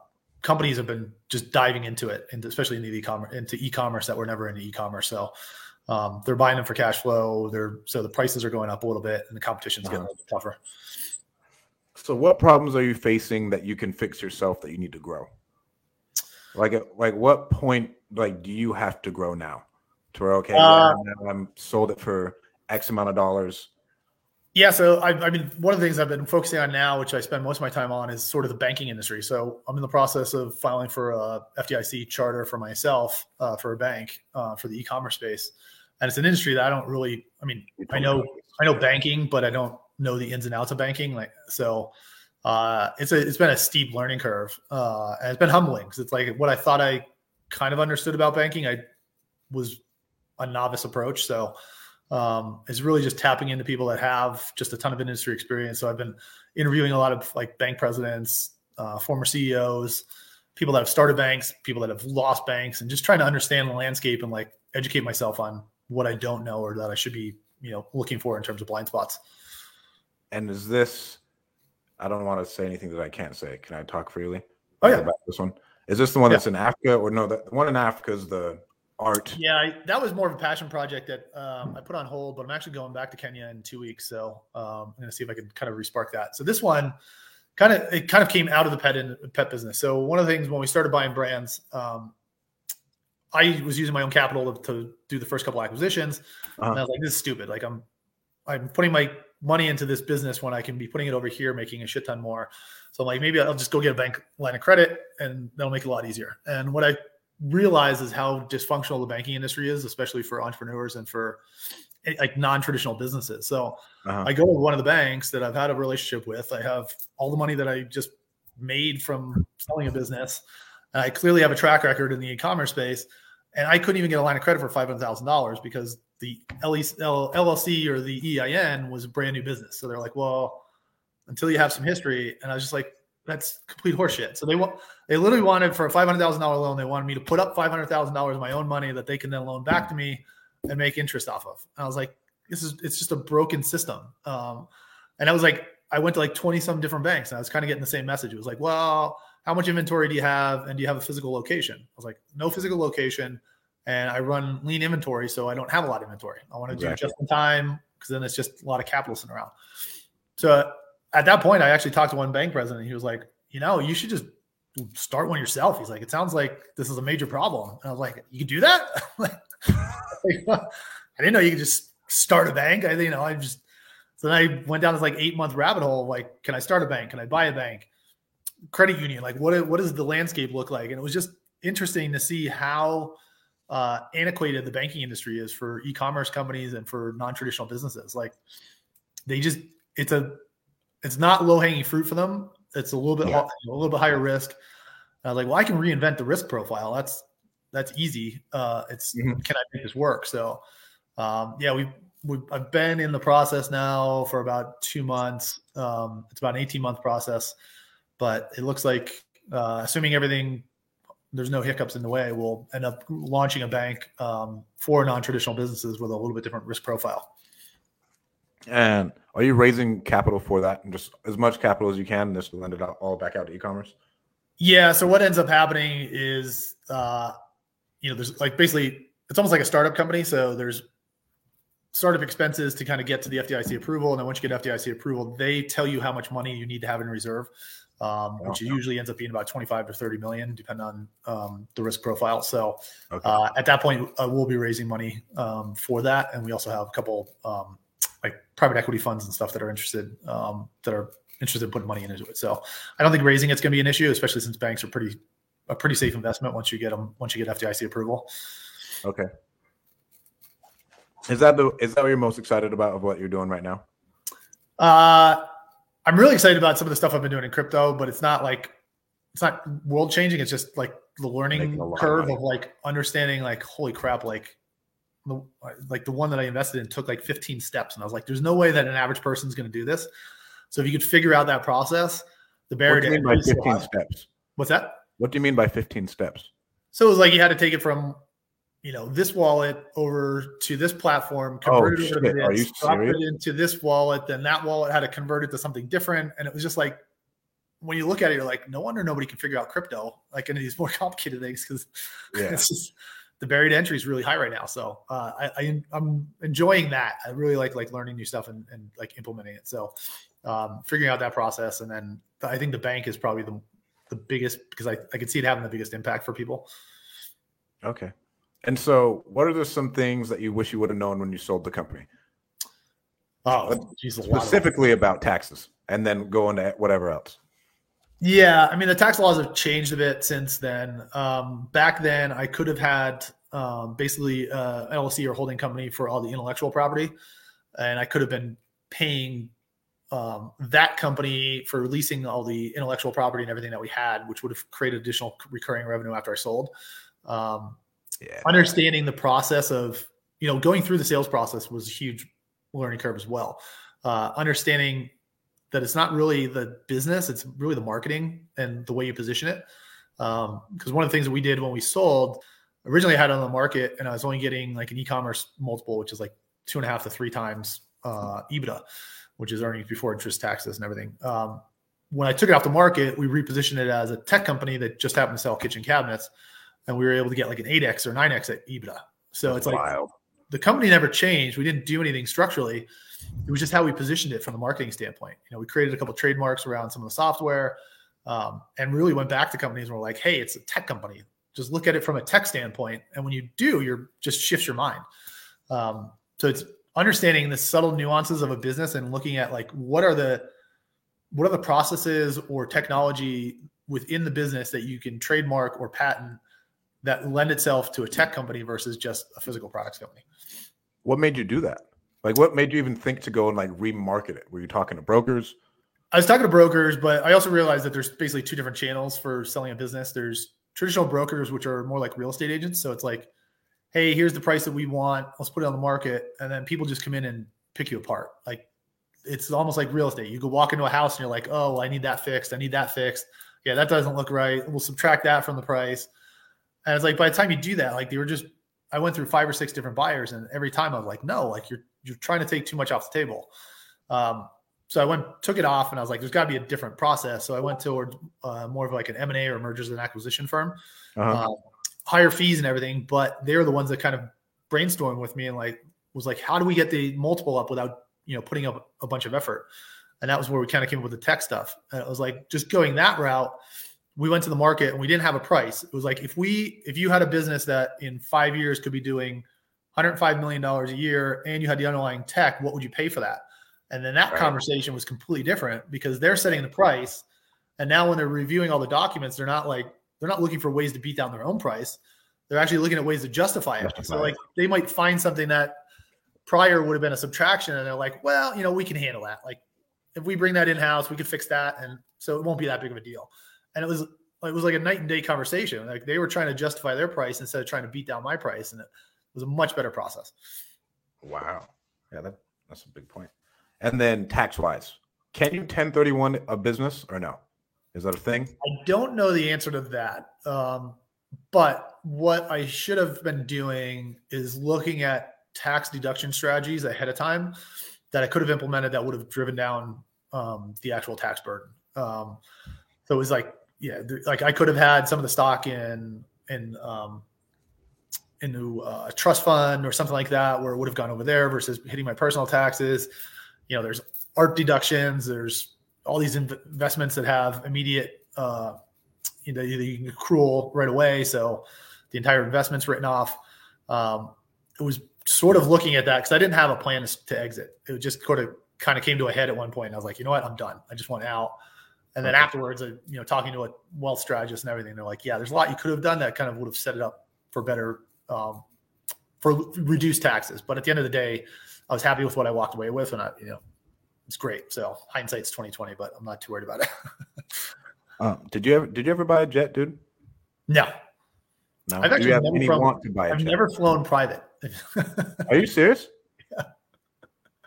B: companies have been just diving into it, and especially into e-commerce, into e-commerce that were never in e-commerce. So um, they're buying them for cash flow. They're so the prices are going up a little bit, and the competition's getting a little bit tougher.
A: So, what problems are you facing that you can fix yourself that you need to grow? Like, like what point like do you have to grow now? To where okay, uh, yeah, I'm sold it for X amount of dollars.
B: Yeah, so I, I, mean, one of the things I've been focusing on now, which I spend most of my time on, is sort of the banking industry. So I'm in the process of filing for a FDIC charter for myself uh, for a bank uh, for the e-commerce space and it's an industry that I don't really. I mean, I know I know banking, but I don't know the ins and outs of banking. Like so, uh, it's a it's been a steep learning curve, uh, and it's been humbling because it's like what I thought I kind of understood about banking. I was a novice approach, so um, it's really just tapping into people that have just a ton of industry experience. So I've been interviewing a lot of like bank presidents, uh, former CEOs, people that have started banks, people that have lost banks, and just trying to understand the landscape and like educate myself on what I don't know or that I should be, you know, looking for in terms of blind spots.
A: And is this? I don't want to say anything that I can't say. Can I talk freely?
B: Oh yeah,
A: about this one. Is this the one yeah. that's in Africa or no? The one in Africa is the art.
B: Yeah, I, that was more of a passion project that um, I put on hold, but I'm actually going back to Kenya in two weeks, so um, I'm going to see if I can kind of respark that. So this one, kind of, it kind of came out of the pet in, pet business. So one of the things when we started buying brands, um, I was using my own capital to, to do the first couple acquisitions. Uh-huh. And I was like, this is stupid. Like I'm, I'm putting my money into this business when I can be putting it over here, making a shit ton more. So I'm like, maybe I'll just go get a bank line of credit and that'll make it a lot easier. And what I realize is how dysfunctional the banking industry is, especially for entrepreneurs and for eh, like non-traditional businesses. So uh-huh. I go to one of the banks that I've had a relationship with. I have all the money that I just made from selling a business. And I clearly have a track record in the e-commerce space and I couldn't even get a line of credit for five hundred thousand dollars because the LLC or the EIN was a brand new business. So they're like, well, until you have some history, and I was just like, that's complete horseshit. So they want they literally wanted for a five hundred thousand dollar loan, they wanted me to put up five hundred thousand dollars of my own money that they can then loan back to me and make interest off of. And I was like, this is it's just a broken system. Um, and I was like, I went to like twenty some different banks, and I was kind of getting the same message. It was like, well how much inventory do you have and do you have a physical location i was like no physical location and i run lean inventory so i don't have a lot of inventory i want to exactly. do just in time because then it's just a lot of capital sitting around so at that point i actually talked to one bank president. He was like you know you should just start one yourself. He's like it sounds like this is a major problem. And i was like you can do that? I didn't know you could just start a bank. I you know i just so then i went down this like eight month rabbit hole like can i start a bank? Can i buy a bank? Credit union like what what does the landscape look like? And it was just interesting to see how uh, antiquated the banking industry is for e-commerce companies and for non-traditional businesses. Like they just, it's a, it's not low hanging fruit for them. It's a little bit, yeah. a little bit higher risk. Uh, like, well, I can reinvent the risk profile. That's that's easy. Uh, it's mm-hmm. can I make this work? So, um, yeah, we we I've been in the process now for about two months. Um, it's about an eighteen month process, but it looks like uh, assuming everything there's no hiccups in the way, we'll end up launching a bank um, for non-traditional businesses with a little bit different risk profile.
A: And are you raising capital for that, and just as much capital as you can, and just lend it out all back out to e-commerce?
B: Yeah. So what ends up happening is, uh, you know, there's like basically it's almost like a startup company. So there's startup expenses to kind of get to the FDIC approval, and then once you get FDIC approval, they tell you how much money you need to have in reserve um, which usually ends up being about 25 to 30 million, depending on um, the risk profile. So okay. uh, at that point, uh, we'll be raising money um, for that, and we also have a couple um, like private equity funds and stuff that are interested um, that are interested in putting money into it. So I don't think raising it's going to be an issue, especially since banks are pretty a pretty safe investment once you get them once you get FDIC approval.
A: Okay. Is that the is that what you're most excited about of what you're doing right now?
B: Uh I'm really excited about some of the stuff I've been doing in crypto, but it's not like it's not world changing. It's just like the learning curve of, of like understanding like holy crap, like the like the one that I invested in took like 15 steps, and I was like, there's no way that an average person is going to do this. So if you could figure out that process, the barrier.
A: What do you mean by 15 steps?
B: What's that?
A: What do you mean by 15 steps?
B: So it was like you had to take it from you know this wallet over to this platform, oh, convert oh, it over shit. to this, drop it into this wallet, then that wallet had to convert it to something different, and it was just like when you look at it, you're like, no wonder nobody can figure out crypto like any of these more complicated things because yeah. it's just the buried entry is really high right now. So uh, I, I am enjoying that. I really like like learning new stuff and, and like implementing it. So um, figuring out that process, and then I think the bank is probably the the biggest because I I could see it having the biggest impact for people.
A: Okay. And so, what are there some things that you wish you would have known when you sold the company?
B: Oh, geez,
A: specifically about taxes, and then go into whatever else.
B: Yeah, I mean the tax laws have changed a bit since then. Um, back then, I could have had um, basically uh, LLC or holding company for all the intellectual property, and I could have been paying um, that company for leasing all the intellectual property and everything that we had, which would have created additional recurring revenue after I sold. Um, yeah. understanding the process of you know going through the sales process was a huge learning curve as well uh, understanding that it's not really the business it's really the marketing and the way you position it because um, one of the things that we did when we sold originally I had it on the market and i was only getting like an e-commerce multiple which is like two and a half to three times uh, ebitda which is earnings before interest taxes and everything um, when i took it off the market we repositioned it as a tech company that just happened to sell kitchen cabinets and we were able to get like an 8x or 9x at EBITDA. So That's it's like wild. The company never changed. We didn't do anything structurally. It was just how we positioned it from the marketing standpoint. You know, we created a couple trademarks around some of the software um, and really went back to companies and were like, hey, it's a tech company. Just look at it from a tech standpoint. And when you do, you're just shifts your mind. Um, so it's understanding the subtle nuances of a business and looking at like what are the what are the processes or technology within the business that you can trademark or patent that lend itself to a tech company versus just a physical products company.
A: What made you do that? Like, what made you even think to go and like remarket it? Were you talking to brokers?
B: I was talking to brokers, but I also realized that there's basically two different channels for selling a business. There's traditional brokers, which are more like real estate agents. So it's like, hey, here's the price that we want. Let's put it on the market. And then people just come in and pick you apart. Like it's almost like real estate. You go walk into a house and you're like, oh, I need that fixed. I need that fixed. Yeah, that doesn't look right. We'll subtract that from the price. And it's like by the time you do that, like they were just I went through five or six different buyers, and every time I was like, no, like you're you're trying to take too much off the table. Um, so I went took it off, and I was like, there's got to be a different process. So I went towards uh, more of like an M and A or mergers and acquisition firm, uh-huh. uh, higher fees and everything. But they're the ones that kind of brainstormed with me and like was like, how do we get the multiple up without you know putting up a bunch of effort? And that was where we kind of came up with the tech stuff. And it was like just going that route we went to the market and we didn't have a price. It was like if we if you had a business that in five years could be doing 105 million dollars a year and you had the underlying tech, what would you pay for that? And then that right. conversation was completely different because they're setting the price. And now when they're reviewing all the documents, they're not like they're not looking for ways to beat down their own price. they're actually looking at ways to justify,
A: Justify
B: it. So like they might find something that prior would have been a subtraction, and they're like, well, you know, we can handle that. Like if we bring that in house, we could fix that, and so it won't be that big of a deal. And it was it was like a night and day conversation. Like they were trying to justify their price instead of trying to beat down my price, and it was a much better process.
A: Wow. Yeah, that, that's a big point. And then tax wise, can you 1031 a business or no? Is that a thing?
B: I don't know the answer to that. Um, but what I should have been doing is looking at tax deduction strategies ahead of time that I could have implemented that would have driven down um, the actual tax burden. Um, so it was like, yeah, th- like I could have had some of the stock in in um, into uh, a trust fund or something like that, where it would have gone over there versus hitting my personal taxes. You know, there's art deductions. There's all these inv- investments that have immediate, uh, you know, you can accrual right away. So the entire investment's written off. Um, it was sort of looking at that because I didn't have a plan to, to exit. It just sort of kind of came to a head at one point. I was like, you know what, I'm done. I just want out. And then afterwards, I, you know, talking to a wealth strategist and everything, they're like, yeah, there's a lot you could have done that kind of would have set it up for better, um, for reduced taxes. But at the end of the day, I was happy with what I walked away with, and I, you know, it's great. So hindsight's twenty twenty, but I'm not too worried about it.
A: Um, did you ever did you ever buy a jet, dude?
B: no,
A: No.
B: I've actually never flown-
A: want to buy a
B: I've
A: jet?
B: never flown private.
A: Are you serious? Yeah.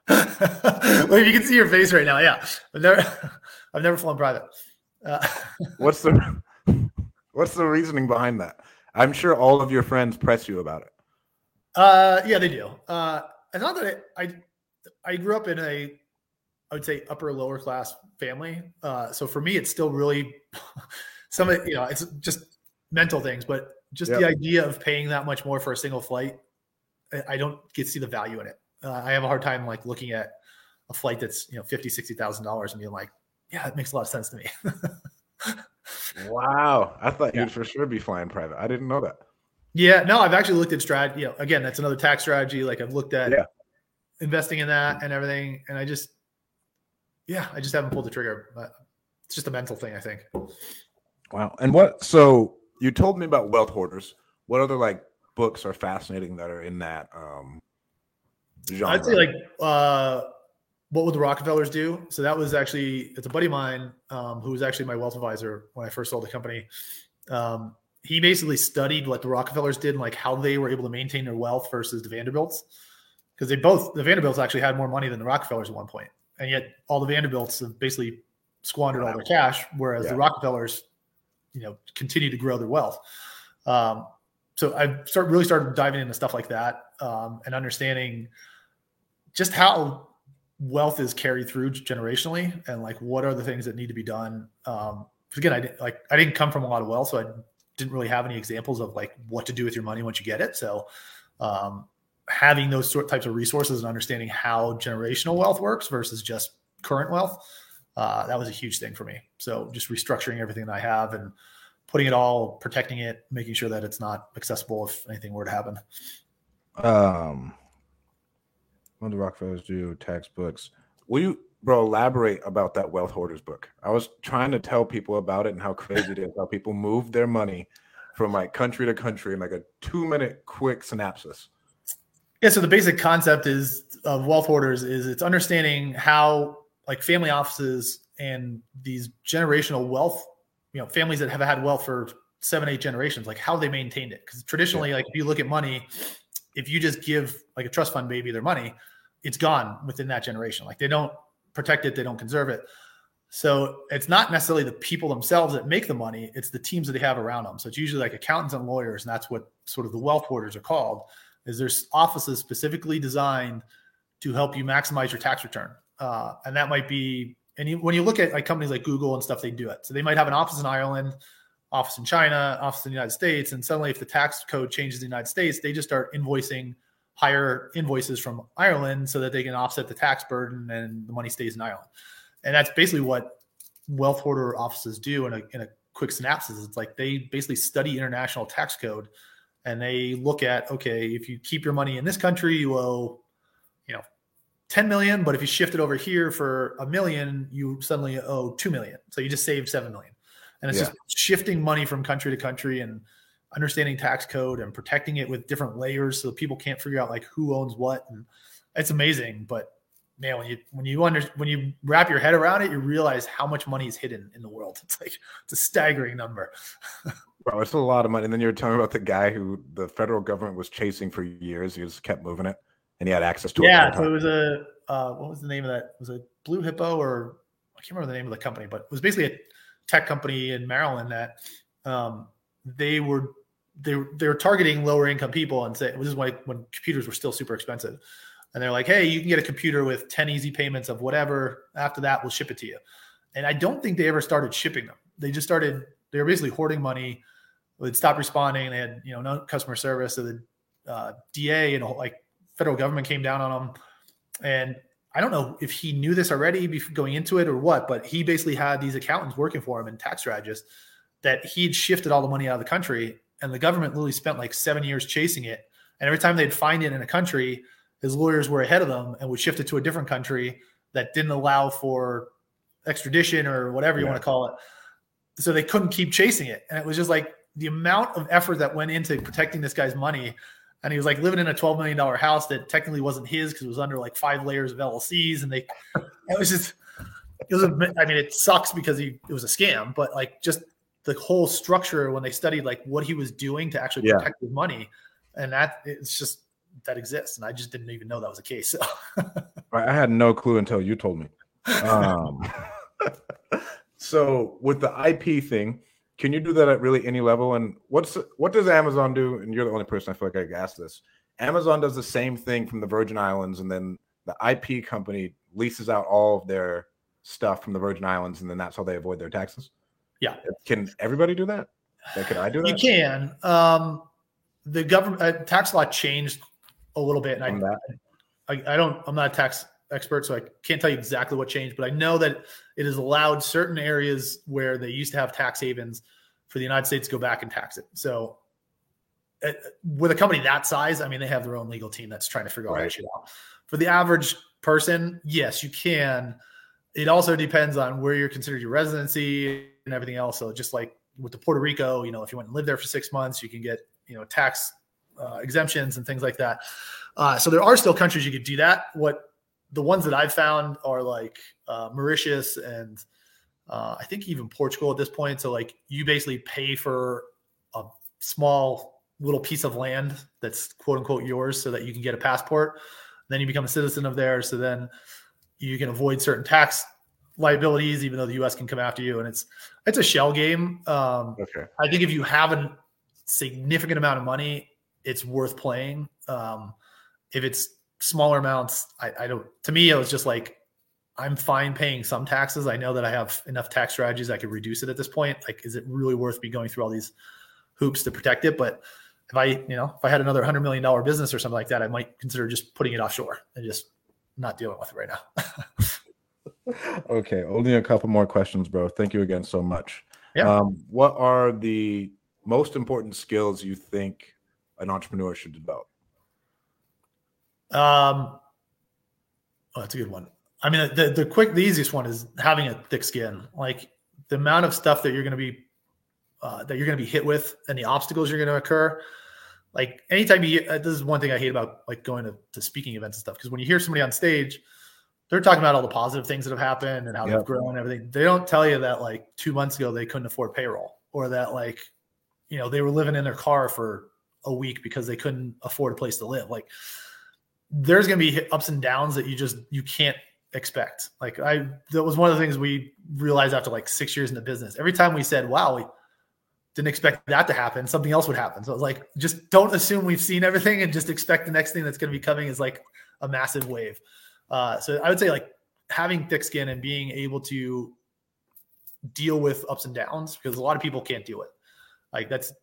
B: well, if you can see your face right now, yeah, I've never, I've never flown private. Uh,
A: What's the what's the reasoning behind that? I'm sure all of your friends press you about it.
B: Uh, yeah, they do. Uh, it's not that I, I, I grew up in a, I would say upper lower class family. Uh, so for me, it's still really some of you know, it's just mental things, but just the idea of paying that much more for a single flight, I- I don't get to see the value in it. Uh, I have a hard time like looking at a flight that's you know fifty, sixty thousand dollars and being like, yeah, it makes a lot of sense to me.
A: Wow. I thought
B: Yeah.
A: you'd for sure be flying private. I didn't know that.
B: Yeah, no, I've actually looked at strategy. You know, again, that's another tax strategy. Like I've looked at
A: Yeah.
B: investing in that and everything, and I just, yeah, I just haven't pulled the trigger. But it's just a mental thing, I think.
A: Wow. And what so you told me about wealth hoarders. What other like books are fascinating that are in that um genre?
B: I'd say like, uh, what would the Rockefellers do? So that was actually it's a buddy of mine um, who was actually my wealth advisor when I first sold the company. Um, he basically studied what the Rockefellers did and like how they were able to maintain their wealth versus the Vanderbilts, because they both the Vanderbilts actually had more money than the Rockefellers at one point, and yet all the Vanderbilts have basically squandered all their cash, whereas
A: Yeah.
B: the Rockefellers, you know, continue to grow their wealth. Um, so I start really started diving into stuff like that um, and understanding just how wealth is carried through generationally and like what are the things that need to be done. Um, again, I didn't like I didn't come from a lot of wealth, so I didn't really have any examples of like what to do with your money once you get it. So um, having those sort types of resources and understanding how generational wealth works versus just current wealth, uh, that was a huge thing for me. So just restructuring everything that I have and putting it all, protecting it, making sure that it's not accessible if anything were to happen.
A: um what do Rockefellers do? Textbooks. Will you bro elaborate about that wealth hoarders book? I was trying to tell people about it and how crazy it is how people move their money from like country to country in like a two minute quick synopsis.
B: Yeah, so the basic concept is of wealth hoarders is it's understanding how like family offices and these generational wealth, you know, families that have had wealth for seven, eight generations, like how they maintained it. Because traditionally, like if you look at money, if you just give like a trust fund baby their money, it's gone within that generation. Like they don't protect it, they don't conserve it. So it's not necessarily the people themselves that make the money, it's the teams that they have around them. So it's usually like accountants and lawyers, and that's what sort of the wealth hoarders are called is there's offices specifically designed to help you maximize your tax return. Uh, and that might be, and you, when you look at like companies like Google and stuff, they do it. So they might have an office in Ireland, office in China, office in the United States. And suddenly if the tax code changes in the United States, they just start invoicing higher invoices from Ireland so that they can offset the tax burden and the money stays in Ireland. And that's basically what wealth hoarder offices do in a, in a quick synopsis. It's like they basically study international tax code and they look at okay if you keep your money in this country you owe you know 10 million but if you shift it over here for a million you suddenly owe 2 million so you just saved 7 million and it's
A: Yeah.
B: just shifting money from country to country and understanding tax code and protecting it with different layers so people can't figure out like who owns what. And it's amazing. But man, when you when you under when you wrap your head around it, you realize how much money is hidden in the world. It's like it's a staggering number.
A: Bro, it's a lot of money. And then you're telling me about the guy who the federal government was chasing for years. He just kept moving it, and he had access to
B: it. Yeah, so it was a uh, what was the name of that? Was it BlueHippo or I can't remember the name of the company, but it was basically a tech company in Maryland that um, they were they they were targeting lower income people and say this is why when computers were still super expensive. And they're like, hey, you can get a computer with 10 easy payments of whatever. After that, we'll ship it to you. And I don't think they ever started shipping them. They just started, they were basically hoarding money. They'd stop responding. They had, you know, no customer service. So the uh, DA and like federal government came down on them. And I don't know if he knew this already before going into it or what, but he basically had these accountants working for him and tax strategists that he'd shifted all the money out of the country. And the government literally spent like seven years chasing it. And every time they'd find it in a country, his lawyers were ahead of them and would shift it to a different country that didn't allow for extradition or whatever you yeah. want to call it. So they couldn't keep chasing it. And it was just like the amount of effort that went into protecting this guy's money. And he was like living in a $12 million house that technically wasn't his because it was under like five layers of LLCs. And they, it was just, it was, a, I mean, it sucks because he, it was a scam, but like just the whole structure when they studied like what he was doing to actually protect yeah. his money. And that it's just, that exists, and I just didn't even know that was the case. So.
A: I had no clue until you told me. Um, so with the IP thing, can you do that at really any level? And what's what does Amazon do? And you're the only person I feel like I ask this. Amazon does the same thing from the Virgin Islands, and then the IP company leases out all of their stuff from the Virgin Islands, and then that's how they avoid their taxes.
B: Yeah.
A: Can everybody do that? Can I do that?
B: You can. Um, the government uh, tax law changed a little bit. And I, I, I don't, I'm not a tax expert, so I can't tell you exactly what changed, but I know that it has allowed certain areas where they used to have tax havens for the United States to go back and tax it. So uh, with a company that size, I mean, they have their own legal team that's trying to figure all that shit out. For the average person, yes, you can. It also depends on where you're considered your residency and everything else. So just like with the Puerto Rico, you know, if you went and lived there for six months, you can get, you know, tax uh, exemptions and things like that. Uh, so there are still countries you could do that. What the ones that I've found are like uh, Mauritius and uh, I think even Portugal at this point. So like you basically pay for a small little piece of land that's quote unquote yours so that you can get a passport. Then you become a citizen of there. So then you can avoid certain tax liabilities, even though the U.S. can come after you. And it's it's a shell game. Um, okay. I think if you have a significant amount of money, it's worth playing. Um, if it's smaller amounts, I, I don't. To me, it was just like I'm fine paying some taxes. I know that I have enough tax strategies I could reduce it at this point. Like, is it really worth me going through all these hoops to protect it? But if I, you know, if I had another hundred million dollar business or something like that, I might consider just putting it offshore and just not dealing with right
A: now. okay, only a couple more questions, bro. Thank you again so much. Yeah. Um, what are the most important skills you think an entrepreneur should develop?
B: Um, oh, that's a good one. I mean, the the quick, the easiest one is having a thick skin. Like the amount of stuff that you're going to be uh, that you're going to be hit with, and the obstacles you're going to occur. Like anytime you, uh, this is one thing I hate about like going to, to speaking events and stuff. Because when you hear somebody on stage, they're talking about all the positive things that have happened and how yep. they've grown and everything. They don't tell you that like two months ago they couldn't afford payroll, or that like you know they were living in their car for a week because they couldn't afford a place to live. Like there's going to be ups and downs that you just you can't expect. Like I that was one of the things we realized after like 6 years in the business. Every time we said, "Wow, we didn't expect that to happen," something else would happen. So it was like just don't assume we've seen everything and just expect the next thing that's going to be coming is like a massive wave. Uh, so I would say like having thick skin and being able to deal with ups and downs because a lot of people can't do it. Like that's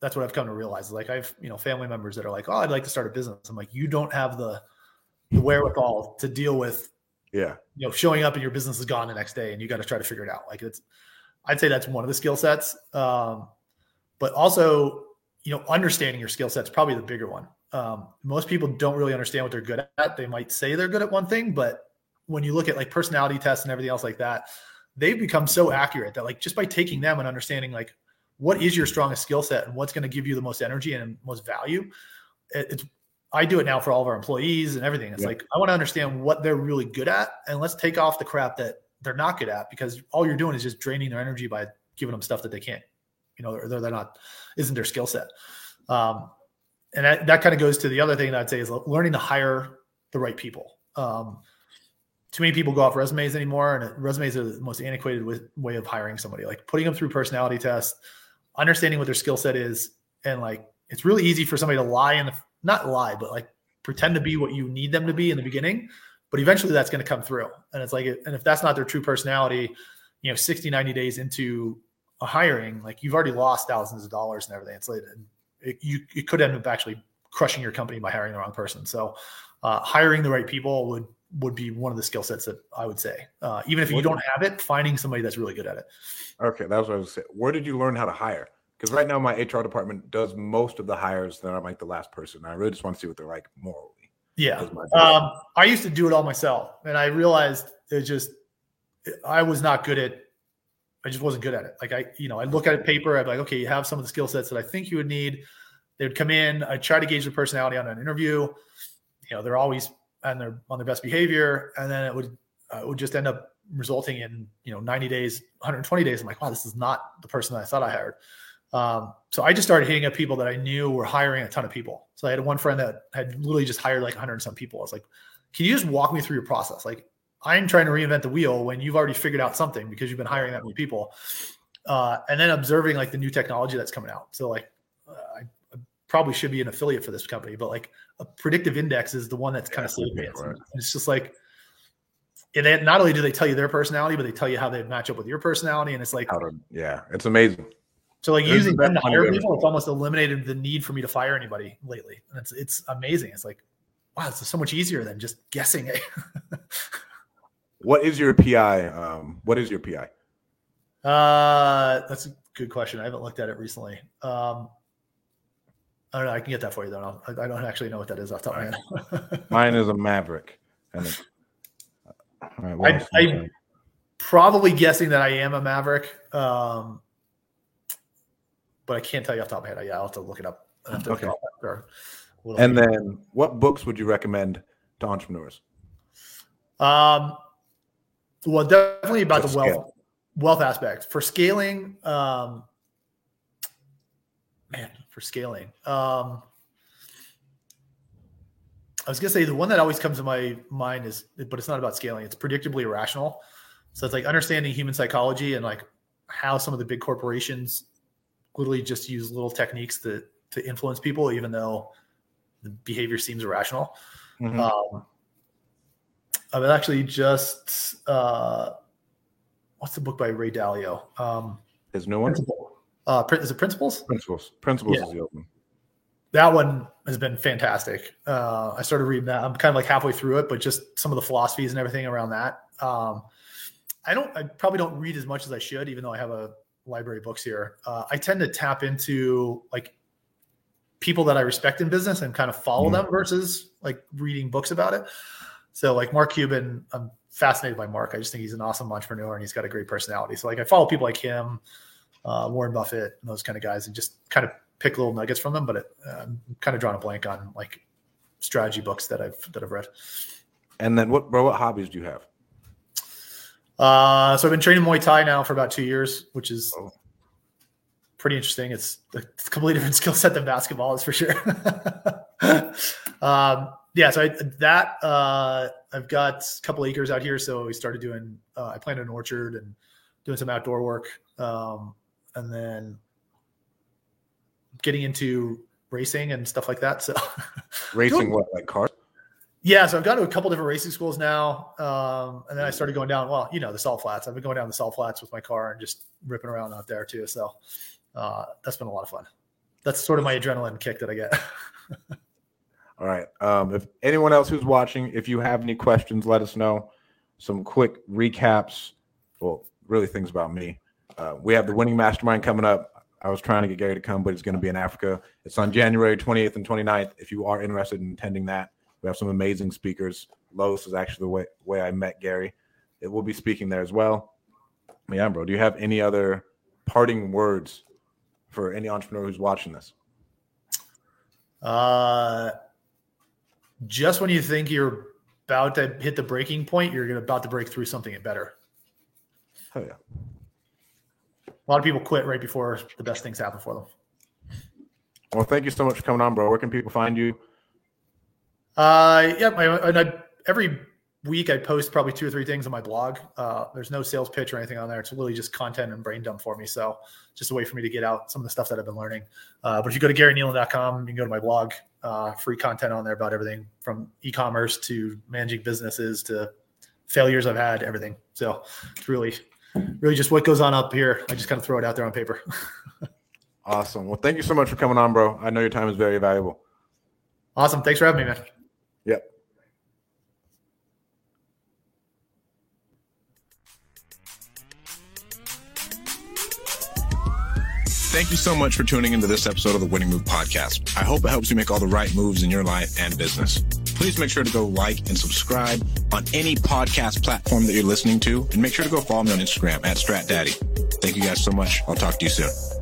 B: that's what I've come to realize. Like I've, you know, family members that are like, "Oh, I'd like to start a business." I'm like, "You don't have the the wherewithal to deal with
A: yeah,
B: you know, showing up and your business is gone the next day and you got to try to figure it out." Like it's I'd say that's one of the skill sets. Um, but also, you know, understanding your skill sets probably the bigger one. Um, most people don't really understand what they're good at. They might say they're good at one thing, but when you look at like personality tests and everything else like that, they've become so accurate that like just by taking them and understanding like what is your strongest skill set and what's going to give you the most energy and most value. It, it's I do it now for all of our employees and everything. It's yeah. like I want to understand what they're really good at, and let's take off the crap that they're not good at because all you're doing is just draining their energy by giving them stuff that they can't, you know, they're, they're not isn't their skill set. Um, and that, that kind of goes to the other thing that I'd say is learning to hire the right people. Um, too many people go off resumes anymore, and resumes are the most antiquated way of hiring somebody. Like putting them through personality tests, understanding what their skill set is, and like it's really easy for somebody to lie the not lie, but like pretend to be what you need them to be in the beginning. But eventually that's going to come through. And it's like, and if that's not their true personality, you know, 60, 90 days into a hiring, like you've already lost thousands of dollars and everything. It's like, it, you, you could end up actually crushing your company by hiring the wrong person. So uh, hiring the right people would, would be one of the skill sets that I would say. Uh, even if you don't have it, finding somebody that's really good at it.
A: Okay, that was what I was saying. Where did you learn how to hire? because right now my HR department does most of the hires. Then I'm like the last person. I really just want to see what they're like morally.
B: Yeah, um, I used to do it all myself, and I realized it just I was not good at. I just wasn't good at it. Like I, you know, I look at a paper. I'd like, okay, you have some of the skill sets that I think you would need. They would come in. I try to gauge the personality on an interview. You know, they're always on their on their best behavior, and then it would uh, it would just end up resulting in you know 90 days, 120 days. I'm like, wow, this is not the person that I thought I hired. Um, so I just started hitting up people that I knew were hiring a ton of people. So I had one friend that had literally just hired like 100 and some people. I was like, can you just walk me through your process? Like, I'm trying to reinvent the wheel when you've already figured out something because you've been hiring that many people. Uh, and then observing like the new technology that's coming out. So like, uh, I, I, probably should be an affiliate for this company, but like a predictive index is the one that's kind of saved me. It's just like, and not only do they tell you their personality, but they tell you how they match up with your personality. And it's like,
A: to, yeah, it's amazing.
B: So like There's using them to hire people, it's almost eliminated the need for me to fire anybody lately. And it's it's amazing. It's like, wow, it's so much easier than just guessing it.
A: what is your PI? Um, what is your PI?
B: Uh, that's a good question. I haven't looked at it recently. Um, I don't know. I can get that for you though. I, I don't actually know what that is off the top of my
A: head. Mine is a Maverick. And it,
B: right, I, am probably guessing that I am a Maverick. Um, but I can't tell you off the top of my head. Yeah, I'll have to look it up.
A: okay. and then, what books would you recommend to entrepreneurs?
B: Um, well, definitely about the wealth wealth aspect for scaling. Um, man, for scaling. Um, I was gonna say the one that always comes to my mind is, but it's not about scaling. It's predictably irrational. So it's like understanding human psychology and like how some of the big corporations literally just use little techniques to to influence people, even though the behavior seems irrational. Mm-hmm. Um, I've actually just uh, what's the book by Ray Dalio? Um,
A: His new one.
B: Uh, is it Principles?
A: Principles. Principles yeah. is the open.
B: That one has been fantastic. Uh, I started reading that. I'm kind of like halfway through it, but just some of the philosophies and everything around that. Um, I don't. I probably don't read as much as I should, even though I have a library books here. Uh, I tend to tap into like people that I respect in business and kind of follow mm. them versus like reading books about it. So like Mark Cuban, I'm fascinated by Mark. I just think he's an awesome entrepreneur and he's got a great personality. So like I follow people like him, uh, Warren Buffett, and those kind of guys, and just kind of pick little nuggets from them. But it, uh, I'm kind of drawing a blank on like strategy books that I've that I've read.
A: And then what, bro? What hobbies do you have?
B: Uh, so I've been training Muay Thai now for about two years, which is oh. pretty interesting. It's a completely different skill set than basketball, is for sure. um, yeah, so I, that uh, I've got a couple acres out here, so we started doing. Uh, I planted an orchard and doing some outdoor work, um, and then getting into racing and stuff like that. So
A: racing, what like cars?
B: Yeah, so I've gone to a couple different racing schools now, um, and then I started going down. Well, you know, the salt flats. I've been going down the salt flats with my car and just ripping around out there too. So uh, that's been a lot of fun. That's sort of my adrenaline kick that I get.
A: All right. Um, if anyone else who's watching, if you have any questions, let us know. Some quick recaps. Well, really things about me. Uh, we have the winning mastermind coming up. I was trying to get Gary to come, but he's going to be in Africa. It's on January 28th and 29th. If you are interested in attending that, we have some amazing speakers. Los is actually the way, way I met Gary. It will be speaking there as well. Yeah, bro. Do you have any other parting words for any entrepreneur who's watching this?
B: Uh, just when you think you're about to hit the breaking point, you're about to break through something better.
A: Oh yeah.
B: A lot of people quit right before the best things happen for them.
A: Well, thank you so much for coming on, bro. Where can people find you?
B: Uh, yeah, my, and I, every week I post probably two or three things on my blog. Uh, there's no sales pitch or anything on there. It's really just content and brain dump for me. So just a way for me to get out some of the stuff that I've been learning. Uh, but if you go to GaryNealon.com, you can go to my blog. Uh, free content on there about everything from e-commerce to managing businesses to failures I've had, everything. So it's really, really just what goes on up here. I just kind of throw it out there on paper.
A: awesome. Well, thank you so much for coming on, bro. I know your time is very valuable.
B: Awesome. Thanks for having me, man.
A: Yep. Thank you so much for tuning into this episode of the Winning Move podcast. I hope it helps you make all the right moves in your life and business. Please make sure to go like and subscribe on any podcast platform that you're listening to, and make sure to go follow me on Instagram at StrattDaddy. Thank you guys so much. I'll talk to you soon.